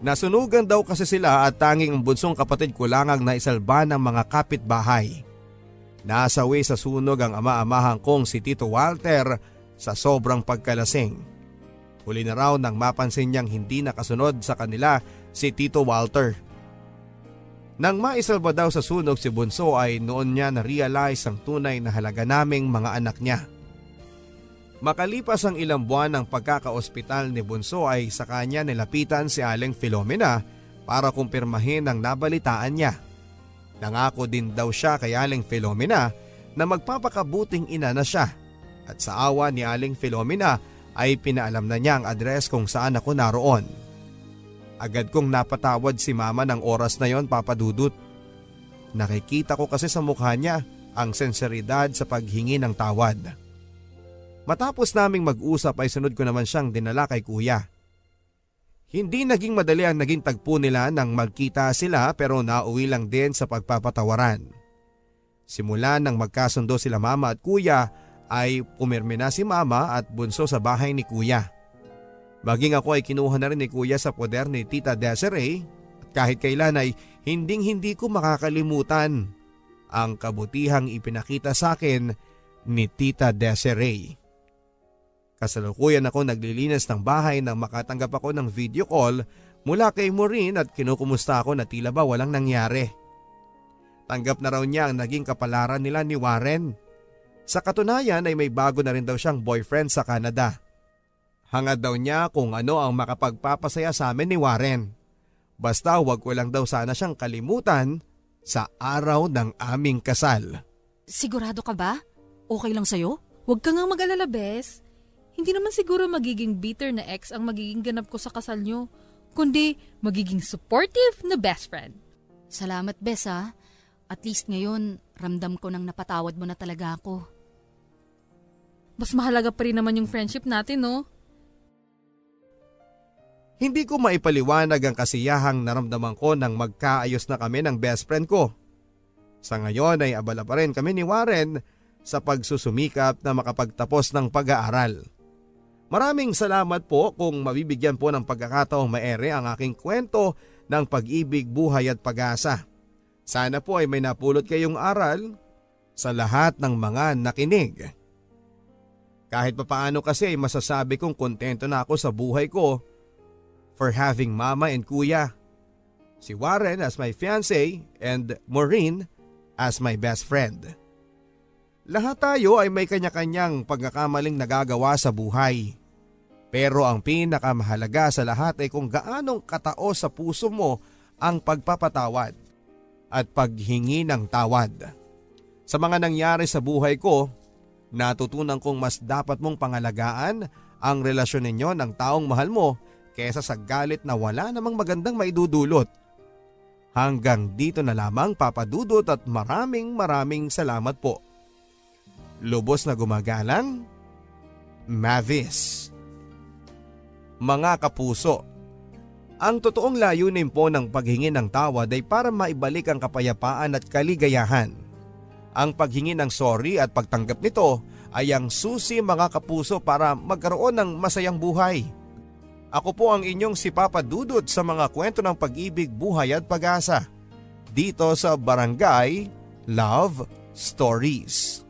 Nasunugan daw kasi sila at tanging ang bunsong kapatid ko lang ang naisalba ng mga kapitbahay. Nasawi sa sunog ang ama-amahang kong si Tito Walter sa sobrang pagkalasing. Huli na raw nang mapansin niyang hindi nakasunod sa kanila si Tito Walter. Nang maisalba daw sa sunog si Bunso ay noon niya na-realize ang tunay na halaga naming mga anak niya. Makalipas ang ilang buwan ng pagkakaospital ni Bunso ay sa kanya nilapitan si Aling Filomena para kumpirmahin ang nabalitaan niya. Nangako din daw siya kay Aling Filomena na magpapakabuting ina na siya at sa awa ni Aling Filomena ay pinaalam na niya ang address kung saan ako naroon. Agad kong napatawad si mama ng oras na yon papadudot. Nakikita ko kasi sa mukha niya ang senseridad sa paghingi ng tawad. Matapos naming mag-usap ay sunod ko naman siyang dinala kay kuya. Hindi naging madali ang naging tagpo nila nang magkita sila pero nauwi lang din sa pagpapatawaran. Simula nang magkasundo sila mama at kuya ay pumirme na si mama at bunso sa bahay ni kuya. Maging ako ay kinuha na rin ni kuya sa poder ni tita Desiree at kahit kailan ay hinding hindi ko makakalimutan ang kabutihang ipinakita sa akin ni tita Desiree. Kasalukuyan ako naglilinis ng bahay nang makatanggap ako ng video call mula kay Maureen at kinukumusta ako na tila ba walang nangyari. Tanggap na raw niya ang naging kapalaran nila ni Warren. Sa katunayan ay may bago na rin daw siyang boyfriend sa Canada. Hangad daw niya kung ano ang makapagpapasaya sa amin ni Warren. Basta huwag ko lang daw sana siyang kalimutan sa araw ng aming kasal. Sigurado ka ba? Okay lang sa'yo? Huwag ka nga mag-alala, Bes. Hindi naman siguro magiging bitter na ex ang magiging ganap ko sa kasal nyo, kundi magiging supportive na best friend. Salamat, Bes, ha? At least ngayon, ramdam ko nang napatawad mo na talaga ako. Mas mahalaga pa rin naman yung friendship natin, no? Hindi ko maipaliwanag ang kasiyahang naramdaman ko nang magkaayos na kami ng best friend ko. Sa ngayon ay abala pa rin kami ni Warren sa pagsusumikap na makapagtapos ng pag-aaral. Maraming salamat po kung mabibigyan po ng pagkakataong maere ang aking kwento ng pag-ibig, buhay at pag-asa. Sana po ay may napulot kayong aral sa lahat ng mga nakinig. Kahit papaano kasi masasabi kong kontento na ako sa buhay ko for having mama and kuya. Si Warren as my fiancé and Maureen as my best friend. Lahat tayo ay may kanya-kanyang pagkakamaling nagagawa sa buhay. Pero ang pinakamahalaga sa lahat ay kung gaanong katao sa puso mo ang pagpapatawad at paghingi ng tawad. Sa mga nangyari sa buhay ko, natutunan kong mas dapat mong pangalagaan ang relasyon ninyo ng taong mahal mo kesa sa galit na wala namang magandang maidudulot. Hanggang dito na lamang papadudot at maraming maraming salamat po. Lubos na gumagalang, Mavis. Mga kapuso, ang totoong layunin po ng paghingi ng tawad ay para maibalik ang kapayapaan at kaligayahan. Ang paghingi ng sorry at pagtanggap nito ay ang susi mga kapuso para magkaroon ng masayang buhay. Ako po ang inyong si Papa Dudut sa mga kwento ng pag-ibig, buhay at pag-asa. Dito sa Barangay Love Stories.